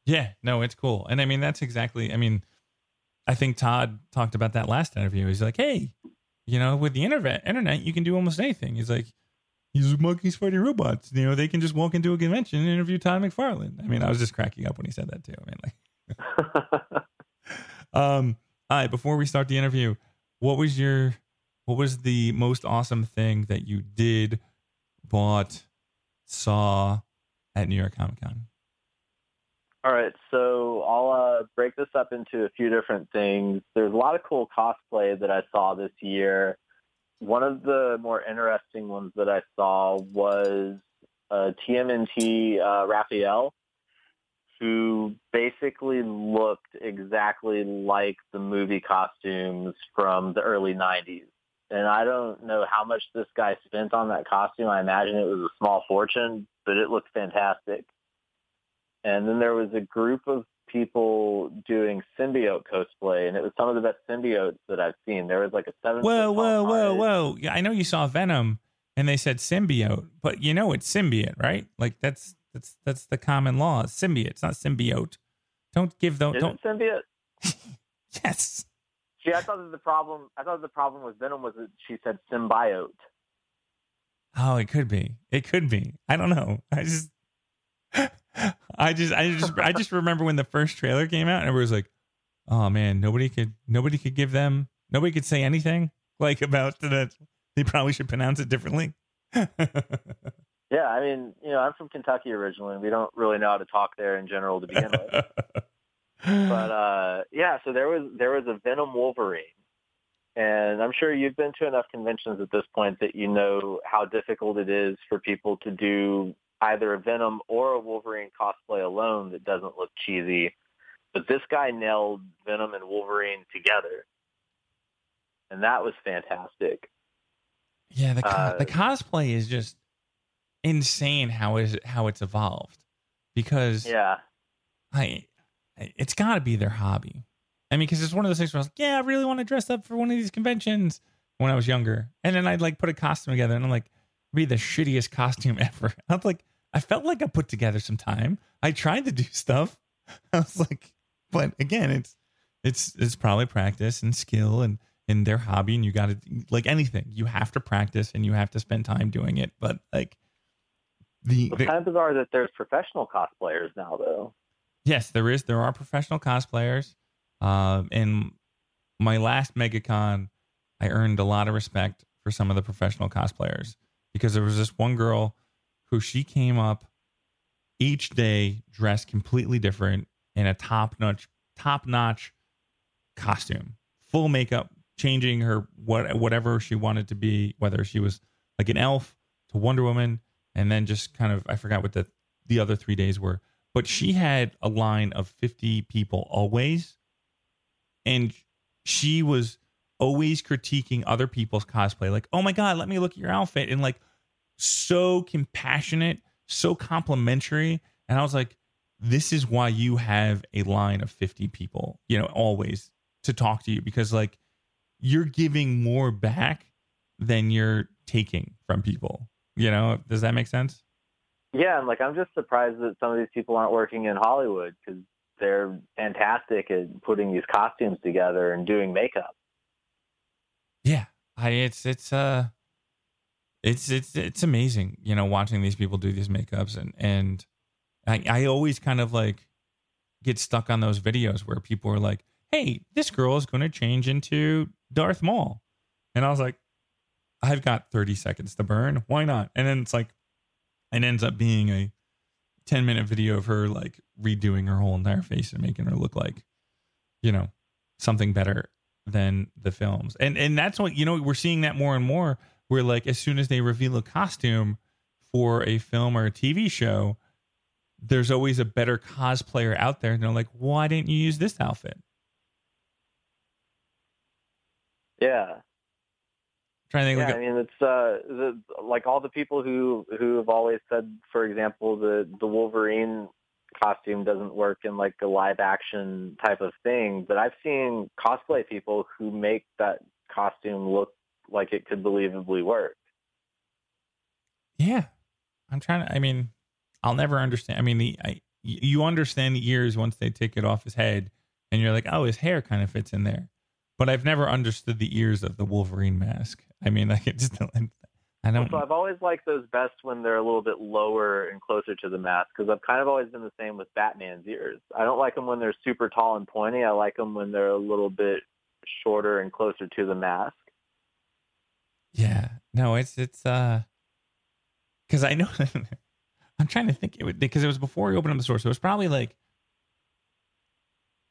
Yeah, no, it's cool. And I mean that's exactly I mean I think Todd talked about that last interview. He's like, "Hey, you know, with the internet, internet you can do almost anything." He's like, he's monkeys fighting robots. You know, they can just walk into a convention and interview Todd McFarlane. I mean, I was just cracking up when he said that too. I mean, like, um, all right. Before we start the interview, what was your, what was the most awesome thing that you did, bought, saw at New York Comic Con? All right, so I'll uh, break this up into a few different things. There's a lot of cool cosplay that I saw this year. One of the more interesting ones that I saw was uh, TMNT uh, Raphael, who basically looked exactly like the movie costumes from the early 90s. And I don't know how much this guy spent on that costume. I imagine it was a small fortune, but it looked fantastic. And then there was a group of people doing symbiote cosplay, and it was some of the best symbiotes that I've seen. There was like a seven. Whoa, whoa, whoa, whoa! Yeah, I know you saw Venom, and they said symbiote, but you know it's symbiote, right? Like that's that's that's the common law. Symbiote, it's not symbiote. Don't give those. Don't symbiote. yes. See, I thought that the problem. I thought the problem with Venom was that she said symbiote. Oh, it could be. It could be. I don't know. I just I just, I just, I just remember when the first trailer came out, and everybody was like, "Oh man, nobody could, nobody could give them, nobody could say anything like about that. They probably should pronounce it differently." yeah, I mean, you know, I'm from Kentucky originally. And we don't really know how to talk there in general to begin with. but uh, yeah, so there was there was a Venom Wolverine, and I'm sure you've been to enough conventions at this point that you know how difficult it is for people to do either a Venom or a Wolverine cosplay alone that doesn't look cheesy. But this guy nailed Venom and Wolverine together. And that was fantastic. Yeah, the co- uh, the cosplay is just insane how is how it's evolved. Because Yeah. I it's got to be their hobby. I mean, because it's one of those things where I was like, yeah, I really want to dress up for one of these conventions when I was younger. And then I'd like put a costume together and I'm like, be the shittiest costume ever. I'm like, I felt like I put together some time. I tried to do stuff. I was like, but again, it's it's it's probably practice and skill and in their hobby, and you got to like anything. You have to practice and you have to spend time doing it. But like the, the kind of bizarre that there's professional cosplayers now, though. Yes, there is. There are professional cosplayers. Um, in my last MegaCon, I earned a lot of respect for some of the professional cosplayers because there was this one girl who she came up each day dressed completely different in a top notch top notch costume, full makeup, changing her what whatever she wanted to be, whether she was like an elf to Wonder Woman, and then just kind of I forgot what the the other three days were, but she had a line of fifty people always, and she was always critiquing other people's cosplay, like, "Oh my god, let me look at your outfit," and like so compassionate, so complimentary. And I was like, this is why you have a line of 50 people, you know, always to talk to you because like you're giving more back than you're taking from people. You know, does that make sense? Yeah, and like I'm just surprised that some of these people aren't working in Hollywood because they're fantastic at putting these costumes together and doing makeup. Yeah, I it's it's uh it's it's it's amazing, you know, watching these people do these makeups and and I I always kind of like get stuck on those videos where people are like, "Hey, this girl is going to change into Darth Maul," and I was like, "I've got 30 seconds to burn. Why not?" And then it's like, it ends up being a 10 minute video of her like redoing her whole entire face and making her look like, you know, something better than the films. And and that's what you know we're seeing that more and more where like as soon as they reveal a costume for a film or a TV show, there's always a better cosplayer out there and they're like, "Why didn't you use this outfit?" Yeah. Trying to think Yeah, like I mean it's uh the, like all the people who who have always said, for example, the the Wolverine costume doesn't work in like a live action type of thing, but I've seen cosplay people who make that costume look like it could believably work. Yeah, I'm trying to. I mean, I'll never understand. I mean, the I, you understand the ears once they take it off his head, and you're like, oh, his hair kind of fits in there. But I've never understood the ears of the Wolverine mask. I mean, like it just. I don't. So I've always liked those best when they're a little bit lower and closer to the mask because I've kind of always been the same with Batman's ears. I don't like them when they're super tall and pointy. I like them when they're a little bit shorter and closer to the mask. Yeah, no, it's it's uh, because I know I'm trying to think it would because it was before we opened up the store, so it was probably like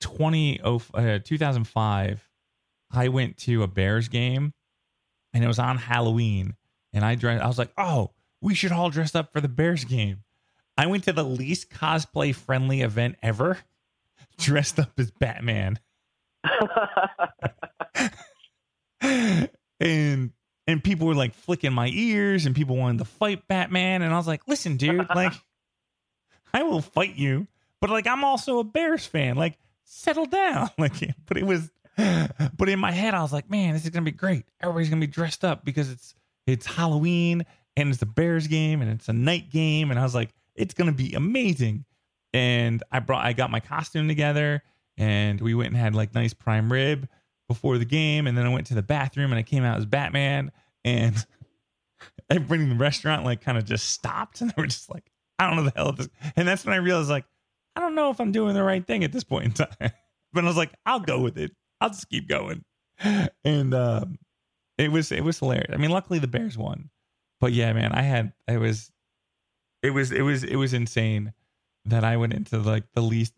20 uh, 2005. I went to a Bears game, and it was on Halloween, and I dressed. I was like, oh, we should all dress up for the Bears game. I went to the least cosplay friendly event ever, dressed up as Batman. and and people were like flicking my ears and people wanted to fight Batman and I was like, "Listen, dude, like I will fight you, but like I'm also a Bears fan. Like settle down." Like but it was but in my head I was like, "Man, this is to be great. Everybody's to be dressed up because it's it's Halloween and it's the Bears game and it's a night game." And I was like, "It's to be amazing." And I brought I got my costume together and we went and had like nice prime rib before the game, and then I went to the bathroom and I came out as Batman, and everybody in the restaurant like kind of just stopped, and they were just like, I don't know the hell this, and that's when I realized like, I don't know if I'm doing the right thing at this point in time, but I was like, I'll go with it, I'll just keep going, and um, it was it was hilarious. I mean, luckily the Bears won, but yeah, man, I had it was, it was it was it was insane that I went into like the least,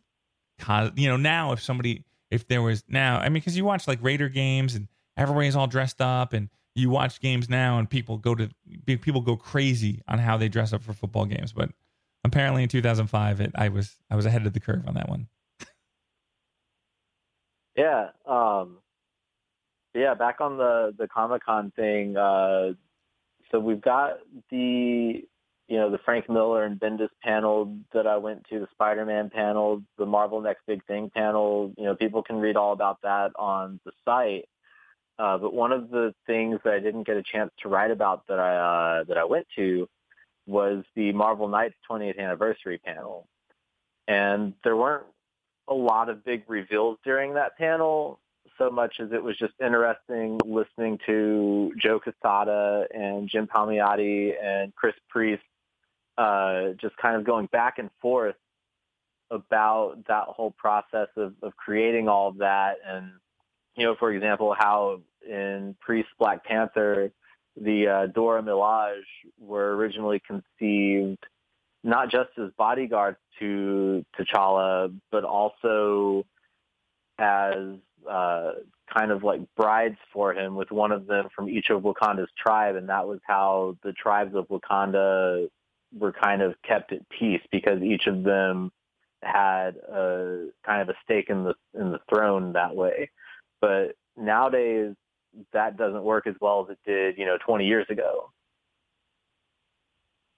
you know, now if somebody if there was now, I mean, because you watch like Raider games and everybody's all dressed up, and you watch games now and people go to people go crazy on how they dress up for football games. But apparently in 2005, it, I was I was ahead of the curve on that one. Yeah, um, yeah. Back on the the Comic Con thing, uh, so we've got the you know, the Frank Miller and Bendis panel that I went to, the Spider-Man panel, the Marvel Next Big Thing panel. You know, people can read all about that on the site. Uh, but one of the things that I didn't get a chance to write about that I uh, that I went to was the Marvel Knights 20th anniversary panel, and there weren't a lot of big reveals during that panel. So much as it was just interesting listening to Joe Quesada and Jim Palmiotti and Chris Priest uh, just kind of going back and forth about that whole process of, of creating all of that. And, you know, for example, how in Priest Black Panther, the uh, Dora Milaje were originally conceived not just as bodyguards to T'Challa, but also as uh, kind of like brides for him with one of them from each of Wakanda's tribe. And that was how the tribes of Wakanda were kind of kept at peace because each of them had a kind of a stake in the in the throne that way. But nowadays that doesn't work as well as it did, you know, 20 years ago.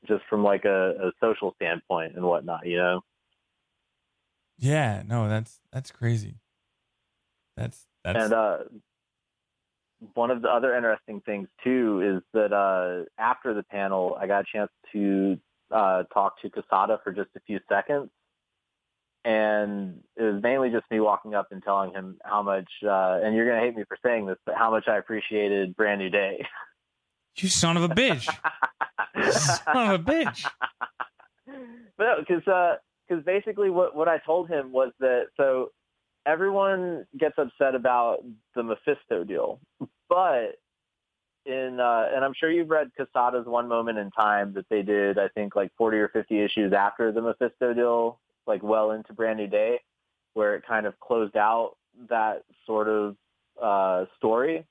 Just from like a, a social standpoint and whatnot, you know. Yeah, no, that's that's crazy. That's that's and uh one of the other interesting things too is that uh, after the panel, I got a chance to uh, talk to Quesada for just a few seconds. And it was mainly just me walking up and telling him how much, uh, and you're going to hate me for saying this, but how much I appreciated Brand New Day. You son of a bitch. son of a bitch. But because because basically what what I told him was that so everyone gets upset about the Mephisto deal, but in uh, and I'm sure you've read Quesada's One Moment in Time that they did I think like 40 or 50 issues after the Mephisto deal, like well into Brand New Day, where it kind of closed out that sort of uh, story.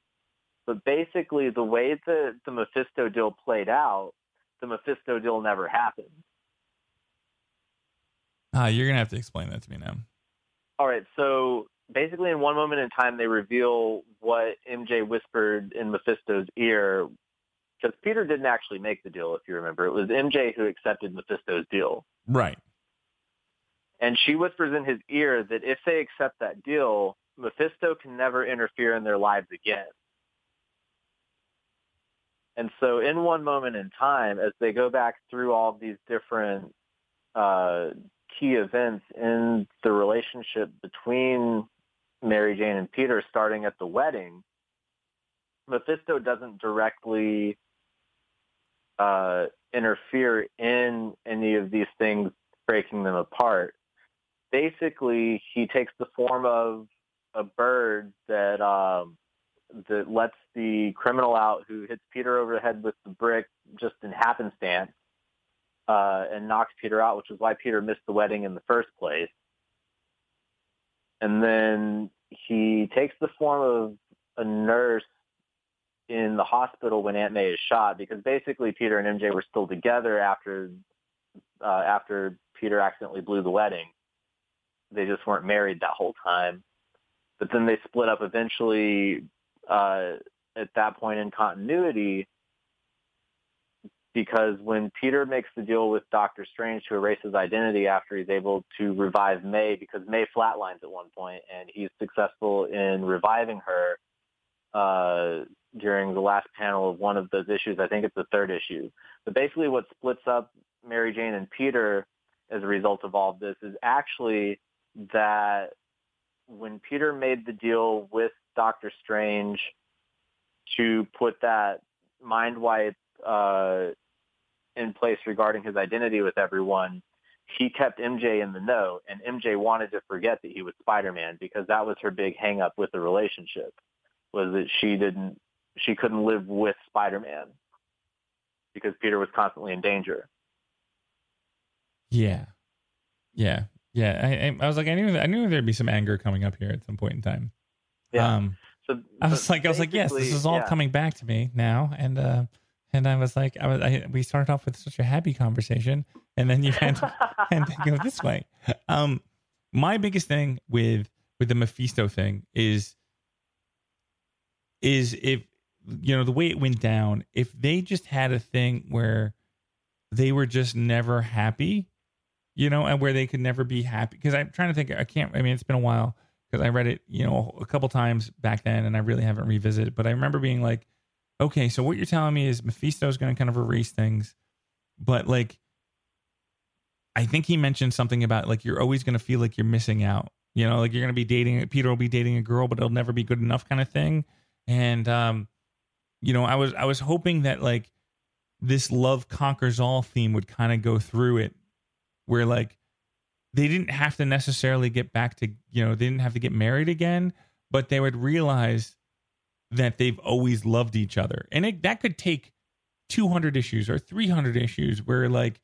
But basically, the way that the Mephisto deal played out, the Mephisto deal never happened. Ah, you're gonna have to explain that to me now. All right, so basically, in one moment in time, they reveal what MJ whispered in Mephisto's ear, because Peter didn't actually make the deal, if you remember. It was MJ who accepted Mephisto's deal, Right. and she whispers in his ear that if they accept that deal, Mephisto can never interfere in their lives again. And so in one moment in time, as they go back through all these different uh, key events in the relationship between Mary Jane and Peter, starting at the wedding, Mephisto doesn't directly uh, interfere in any of these things, breaking them apart. Basically, he takes the form of a bird that um, that lets the criminal out who hits Peter over the head with the brick just in happenstance uh, and knocks Peter out, which is why Peter missed the wedding in the first place. And then he takes the form of a nurse in the hospital when Aunt May is shot because basically Peter and MJ were still together after uh, after Peter accidentally blew the wedding. They just weren't married that whole time. But then they split up eventually uh, at that point in continuity because when Peter makes the deal with Doctor Strange to erase his identity after he's able to revive May, because May flatlines at one point, and he's successful in reviving her uh, during the last panel of one of those issues. I think it's the third issue. But basically, what splits up Mary Jane and Peter as a result of all of this is actually that when Peter made the deal with Doctor Strange to put that mind wipe uh, in place regarding his identity with everyone, he kept MJ in the know, and MJ wanted to forget that he was Spider-Man because that was her big hang-up with the relationship, was that she didn't, she couldn't live with Spider-Man because Peter was constantly in danger. Yeah. Yeah. Yeah. I, I, was like, I knew I knew there'd be some anger coming up here at some point in time. Yeah. Um, So I was like, I was like, yes, this is all yeah. coming back to me now, and uh, and I was like, I was, I, we started off with such a happy conversation, and then you had to, had go this way. Um, my biggest thing with with the Mephisto thing is is if you know the way it went down, if they just had a thing where they were just never happy, you know, and where they could never be happy. Because I'm trying to think, I can't. I mean, it's been a while because I read it, you know, a couple times back then, and I really haven't revisited. But I remember being like, okay, so what you're telling me is Mephisto's going to kind of erase things, but like, I think he mentioned something about like you're always going to feel like you're missing out. You know, like you're going to be dating Peter will be dating a girl, but it'll never be good enough, kind of thing. And um, you know, I was I was hoping that like this love conquers all theme would kind of go through it, where like they didn't have to necessarily get back to you know they didn't have to get married again but they would realize that they've always loved each other. And it, that could take 200 issues or 300 issues where like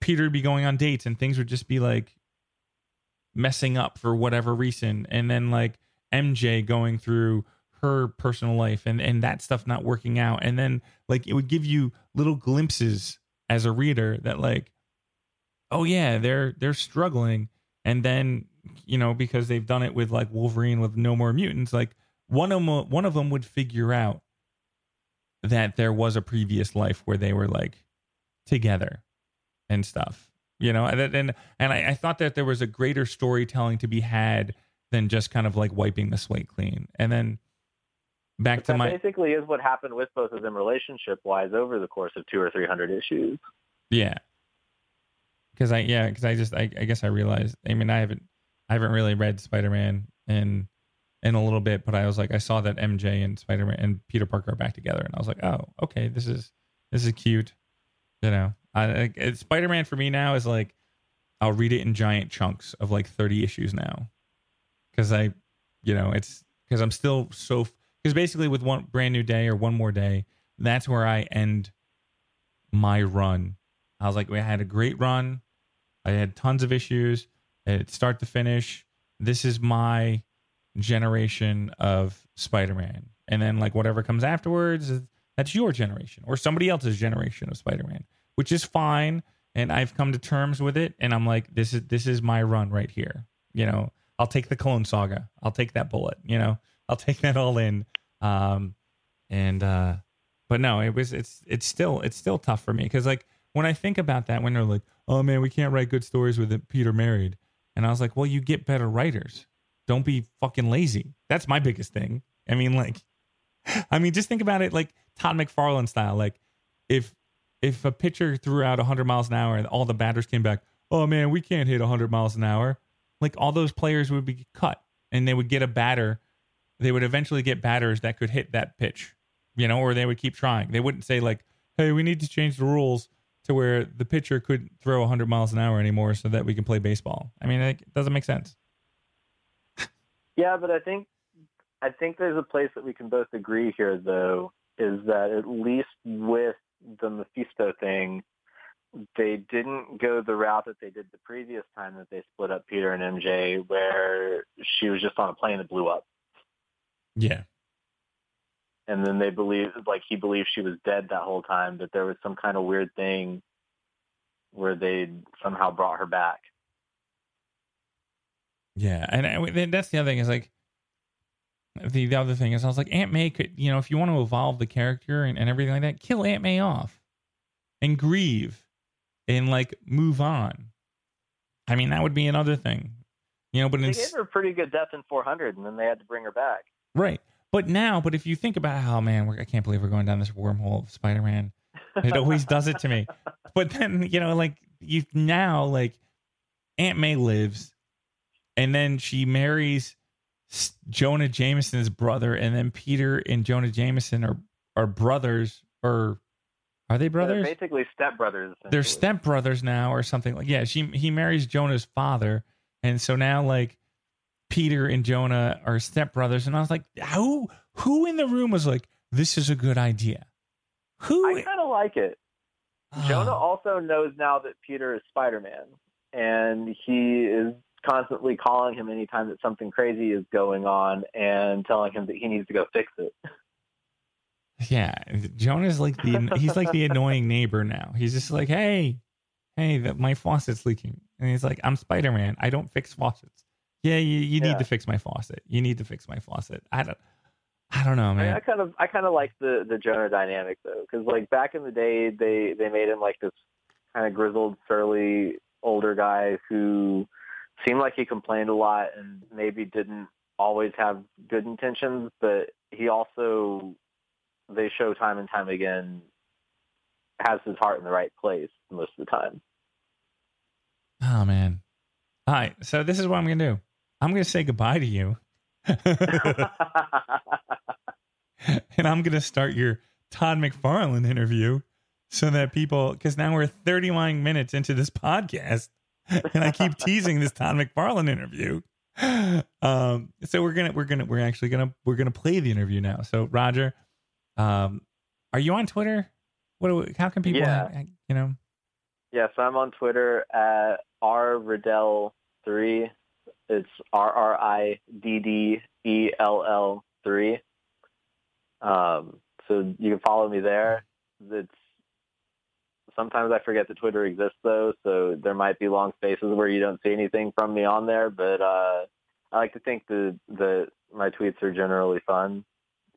peter would be going on dates and things would just be like messing up for whatever reason. And then like mj going through her personal life and and that stuff not working out. And then like it would give you little glimpses as a reader that like oh yeah they're they're struggling and then you know because they've done it with like wolverine with no more mutants like one of them one of them would figure out that there was a previous life where they were like together and stuff you know and and, and I, I thought that there was a greater storytelling to be had than just kind of like wiping the slate clean and then back to that my basically is what happened with both of them relationship wise over the course of two or three hundred issues. Yeah. Because I yeah because I just I, I guess I realized I mean I haven't I haven't really read Spider Man in in a little bit, but I was like I saw that MJ and Spider Man and Peter Parker are back together, and I was like oh okay this is this is cute, you know. I, I Spider Man for me now is like I'll read it in giant chunks of like thirty issues now, because I, you know, it's because I'm still so because basically with one brand new day or one more day, that's where I end my run. I was like, we had a great run. I had tons of issues, start to finish. This is my generation of Spider-Man, and then like whatever comes afterwards, that's your generation or somebody else's generation of Spider-Man, which is fine. And I've come to terms with it, and I'm like, this is this is my run right here. You know, I'll take the Clone Saga. I'll take that bullet. You know, I'll take that all in. Um, and uh, but no, it was it's it's still it's still tough for me because like when I think about that, when they're like, oh man, we can't write good stories with Peter married, and I was like, well, you get better writers. Don't be fucking lazy. That's my biggest thing. I mean, like, I mean, just think about it like Todd McFarlane style. Like, if if a pitcher threw out 100 miles an hour and all the batters came back, oh man, we can't hit 100 miles an hour. Like all those players would be cut, and they would get a batter. They would eventually get batters that could hit that pitch, you know, or they would keep trying. They wouldn't say like, "Hey, we need to change the rules to where the pitcher couldn't throw 100 miles an hour anymore so that we can play baseball." I mean, it doesn't make sense. Yeah, but I think I think there's a place that we can both agree here, though, is that at least with the Mephisto thing, they didn't go the route that they did the previous time that they split up Peter and MJ, where she was just on a plane that blew up. Yeah. And then they believed, like he believed she was dead that whole time, but there was some kind of weird thing where they somehow brought her back. Yeah, and I, that's the other thing is like the the other thing is I was like Aunt May could you know if you want to evolve the character and, and everything like that, kill Aunt May off and grieve and like move on. I mean that would be another thing, you know. But They it's, gave her a pretty good death in 400, and then they had to bring her back. Right. But now, but if you think about how, man, I can't believe we're going down this wormhole of Spider Man. It always does it to me. But then, you know, like you now, like Aunt May lives, and then she marries Jonah Jameson's brother, and then Peter and Jonah Jameson are are brothers, or are they brothers? They're basically stepbrothers. they're stepbrothers now or something like yeah she he marries jonah's father and so now like peter and jonah are stepbrothers and i was like who who in the room was like this is a good idea? Who I kind of like it. Oh, Jonah also knows now that Peter is Spider-Man, and he is constantly calling him anytime that something crazy is going on and telling him that he needs to go fix it. yeah jonah's like the he's like the annoying neighbor now. He's just like hey hey the, my faucet's leaking. And he's like i'm spider-man. I don't fix faucets yeah you, you need Yeah. to fix my faucet you need to fix my faucet i don't i don't know I, mean, man I kind of I kind of like the the Jonah dynamic though, because like back in the day, they they made him like this kind of grizzled, surly older guy who seemed like he complained a lot and maybe didn't always have good intentions, but he also they show time and time again has his heart in the right place most of the time. Oh man. All right. So this is what I'm gonna do. I'm gonna say goodbye to you. and I'm gonna start your Todd McFarlane interview so that people because now we're 39 minutes into this podcast and I keep teasing this Todd McFarlane interview. Um so we're gonna we're gonna we're actually gonna we're gonna play the interview now. So Roger, um are you on Twitter? What we, how can people Yeah. you know Yes, I'm on Twitter at rriddell3. It's R R I D D E L L three. Um, so you can follow me there. It's sometimes I forget that Twitter exists though, so there might be long spaces where you don't see anything from me on there. But uh, I like to think that the my tweets are generally fun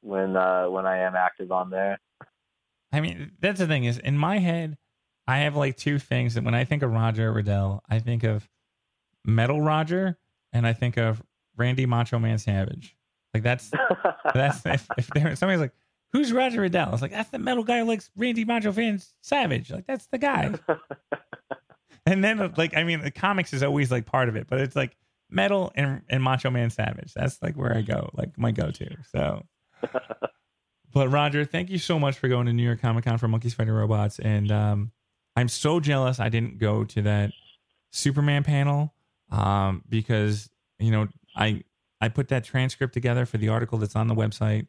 when uh, when I am active on there. I mean, that's the thing is in my head, I have like two things that when I think of Roger Riddell, I think of Metal Roger and I think of Randy Macho Man Savage. Like that's that's if, if there somebody's like, who's Roger Riddell? It's like that's the metal guy who likes Randy Macho Man Savage. Like that's the guy. and then like I mean, the comics is always like part of it, but it's like metal and and Macho Man Savage. That's like where I go, like my go to. So. But Roger, thank you so much for going to New York Comic Con for Monkeys Fighting Robots, and um, I'm so jealous I didn't go to that Superman panel um, because you know I I put that transcript together for the article that's on the website.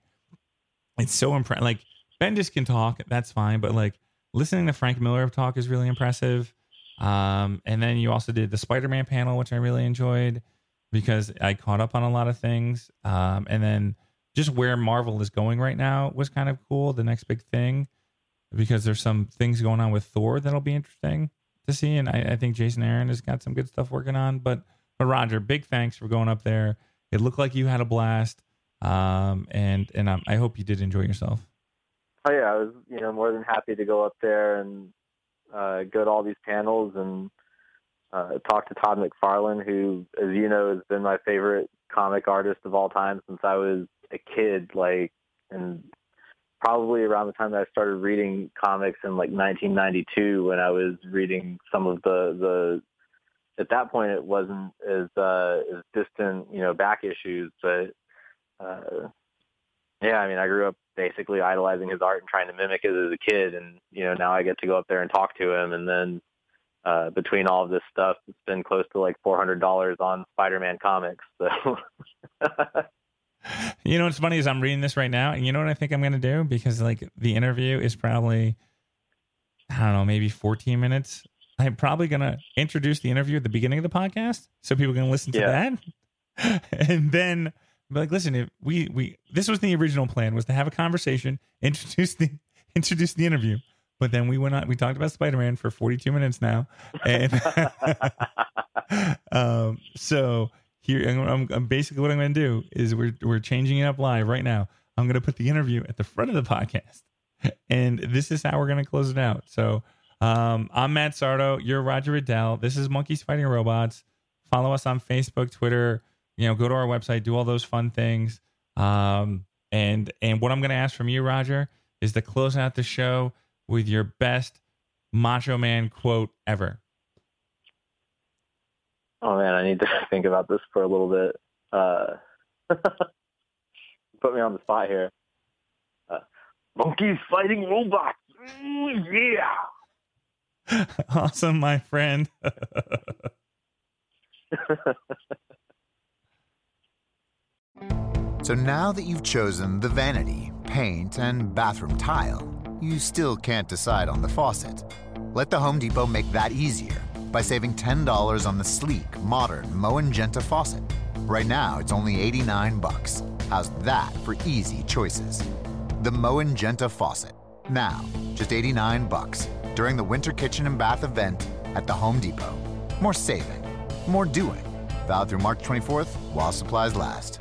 It's so impressive. Like Bendis can talk, that's fine, but like listening to Frank Miller talk is really impressive. Um, and then you also did the Spider-Man panel, which I really enjoyed because I caught up on a lot of things. Um, and then just where Marvel is going right now was kind of cool. The next big thing, because there's some things going on with Thor that'll be interesting to see, and I, I think Jason Aaron has got some good stuff working on. But but Roger, big thanks for going up there. It looked like you had a blast, um, and and I hope you did enjoy yourself. Oh yeah, I was you know more than happy to go up there and uh, go to all these panels and uh, talk to Todd McFarlane, who, as you know, has been my favorite comic artist of all time since I was a kid, like, and probably around the time that I started reading comics in like 1992 when I was reading some of the, the, at that point it wasn't as, uh, as distant, you know, back issues, but, uh, yeah, I mean, I grew up basically idolizing his art and trying to mimic it as a kid. And, you know, now I get to go up there and talk to him. And then, uh, between all of this stuff, it's been close to like $400 on Spider-Man comics. So You know what's funny is I'm reading this right now, and you know what I think I'm going to do because like the interview is probably I don't know maybe 14 minutes. I'm probably going to introduce the interview at the beginning of the podcast so people can listen to Yeah. that, and then be like, listen, if we we this was the original plan was to have a conversation, introduce the introduce the interview, but then we went on we talked about Spider Man for 42 minutes now, and um so here I'm, I'm, basically what I'm going to do is we're we're changing it up live right now. I'm going to put the interview at the front of the podcast, and this is how we're going to close it out. So um, I'm Matt Sardo. You're Roger Riddell. This is Monkeys Fighting Robots. Follow us on Facebook, Twitter. You know, go to our website, do all those fun things. Um, and and what I'm going to ask from you, Roger, is to close out the show with your best Macho Man quote ever. Oh man, I need to think about this for a little bit. Uh, put me on the spot here. Uh, monkeys fighting robots. Ooh, yeah. awesome, my friend. So now that you've chosen the vanity, paint, and bathroom tile, you still can't decide on the faucet. Let the Home Depot make that easier by saving $10 on the sleek, modern Moen Genta faucet. Right now, it's only 89 bucks. How's that for easy choices? The Moen Genta faucet. Now, just 89 bucks during the Winter Kitchen and Bath event at the Home Depot. More saving, more doing. Valid through March 24th while supplies last.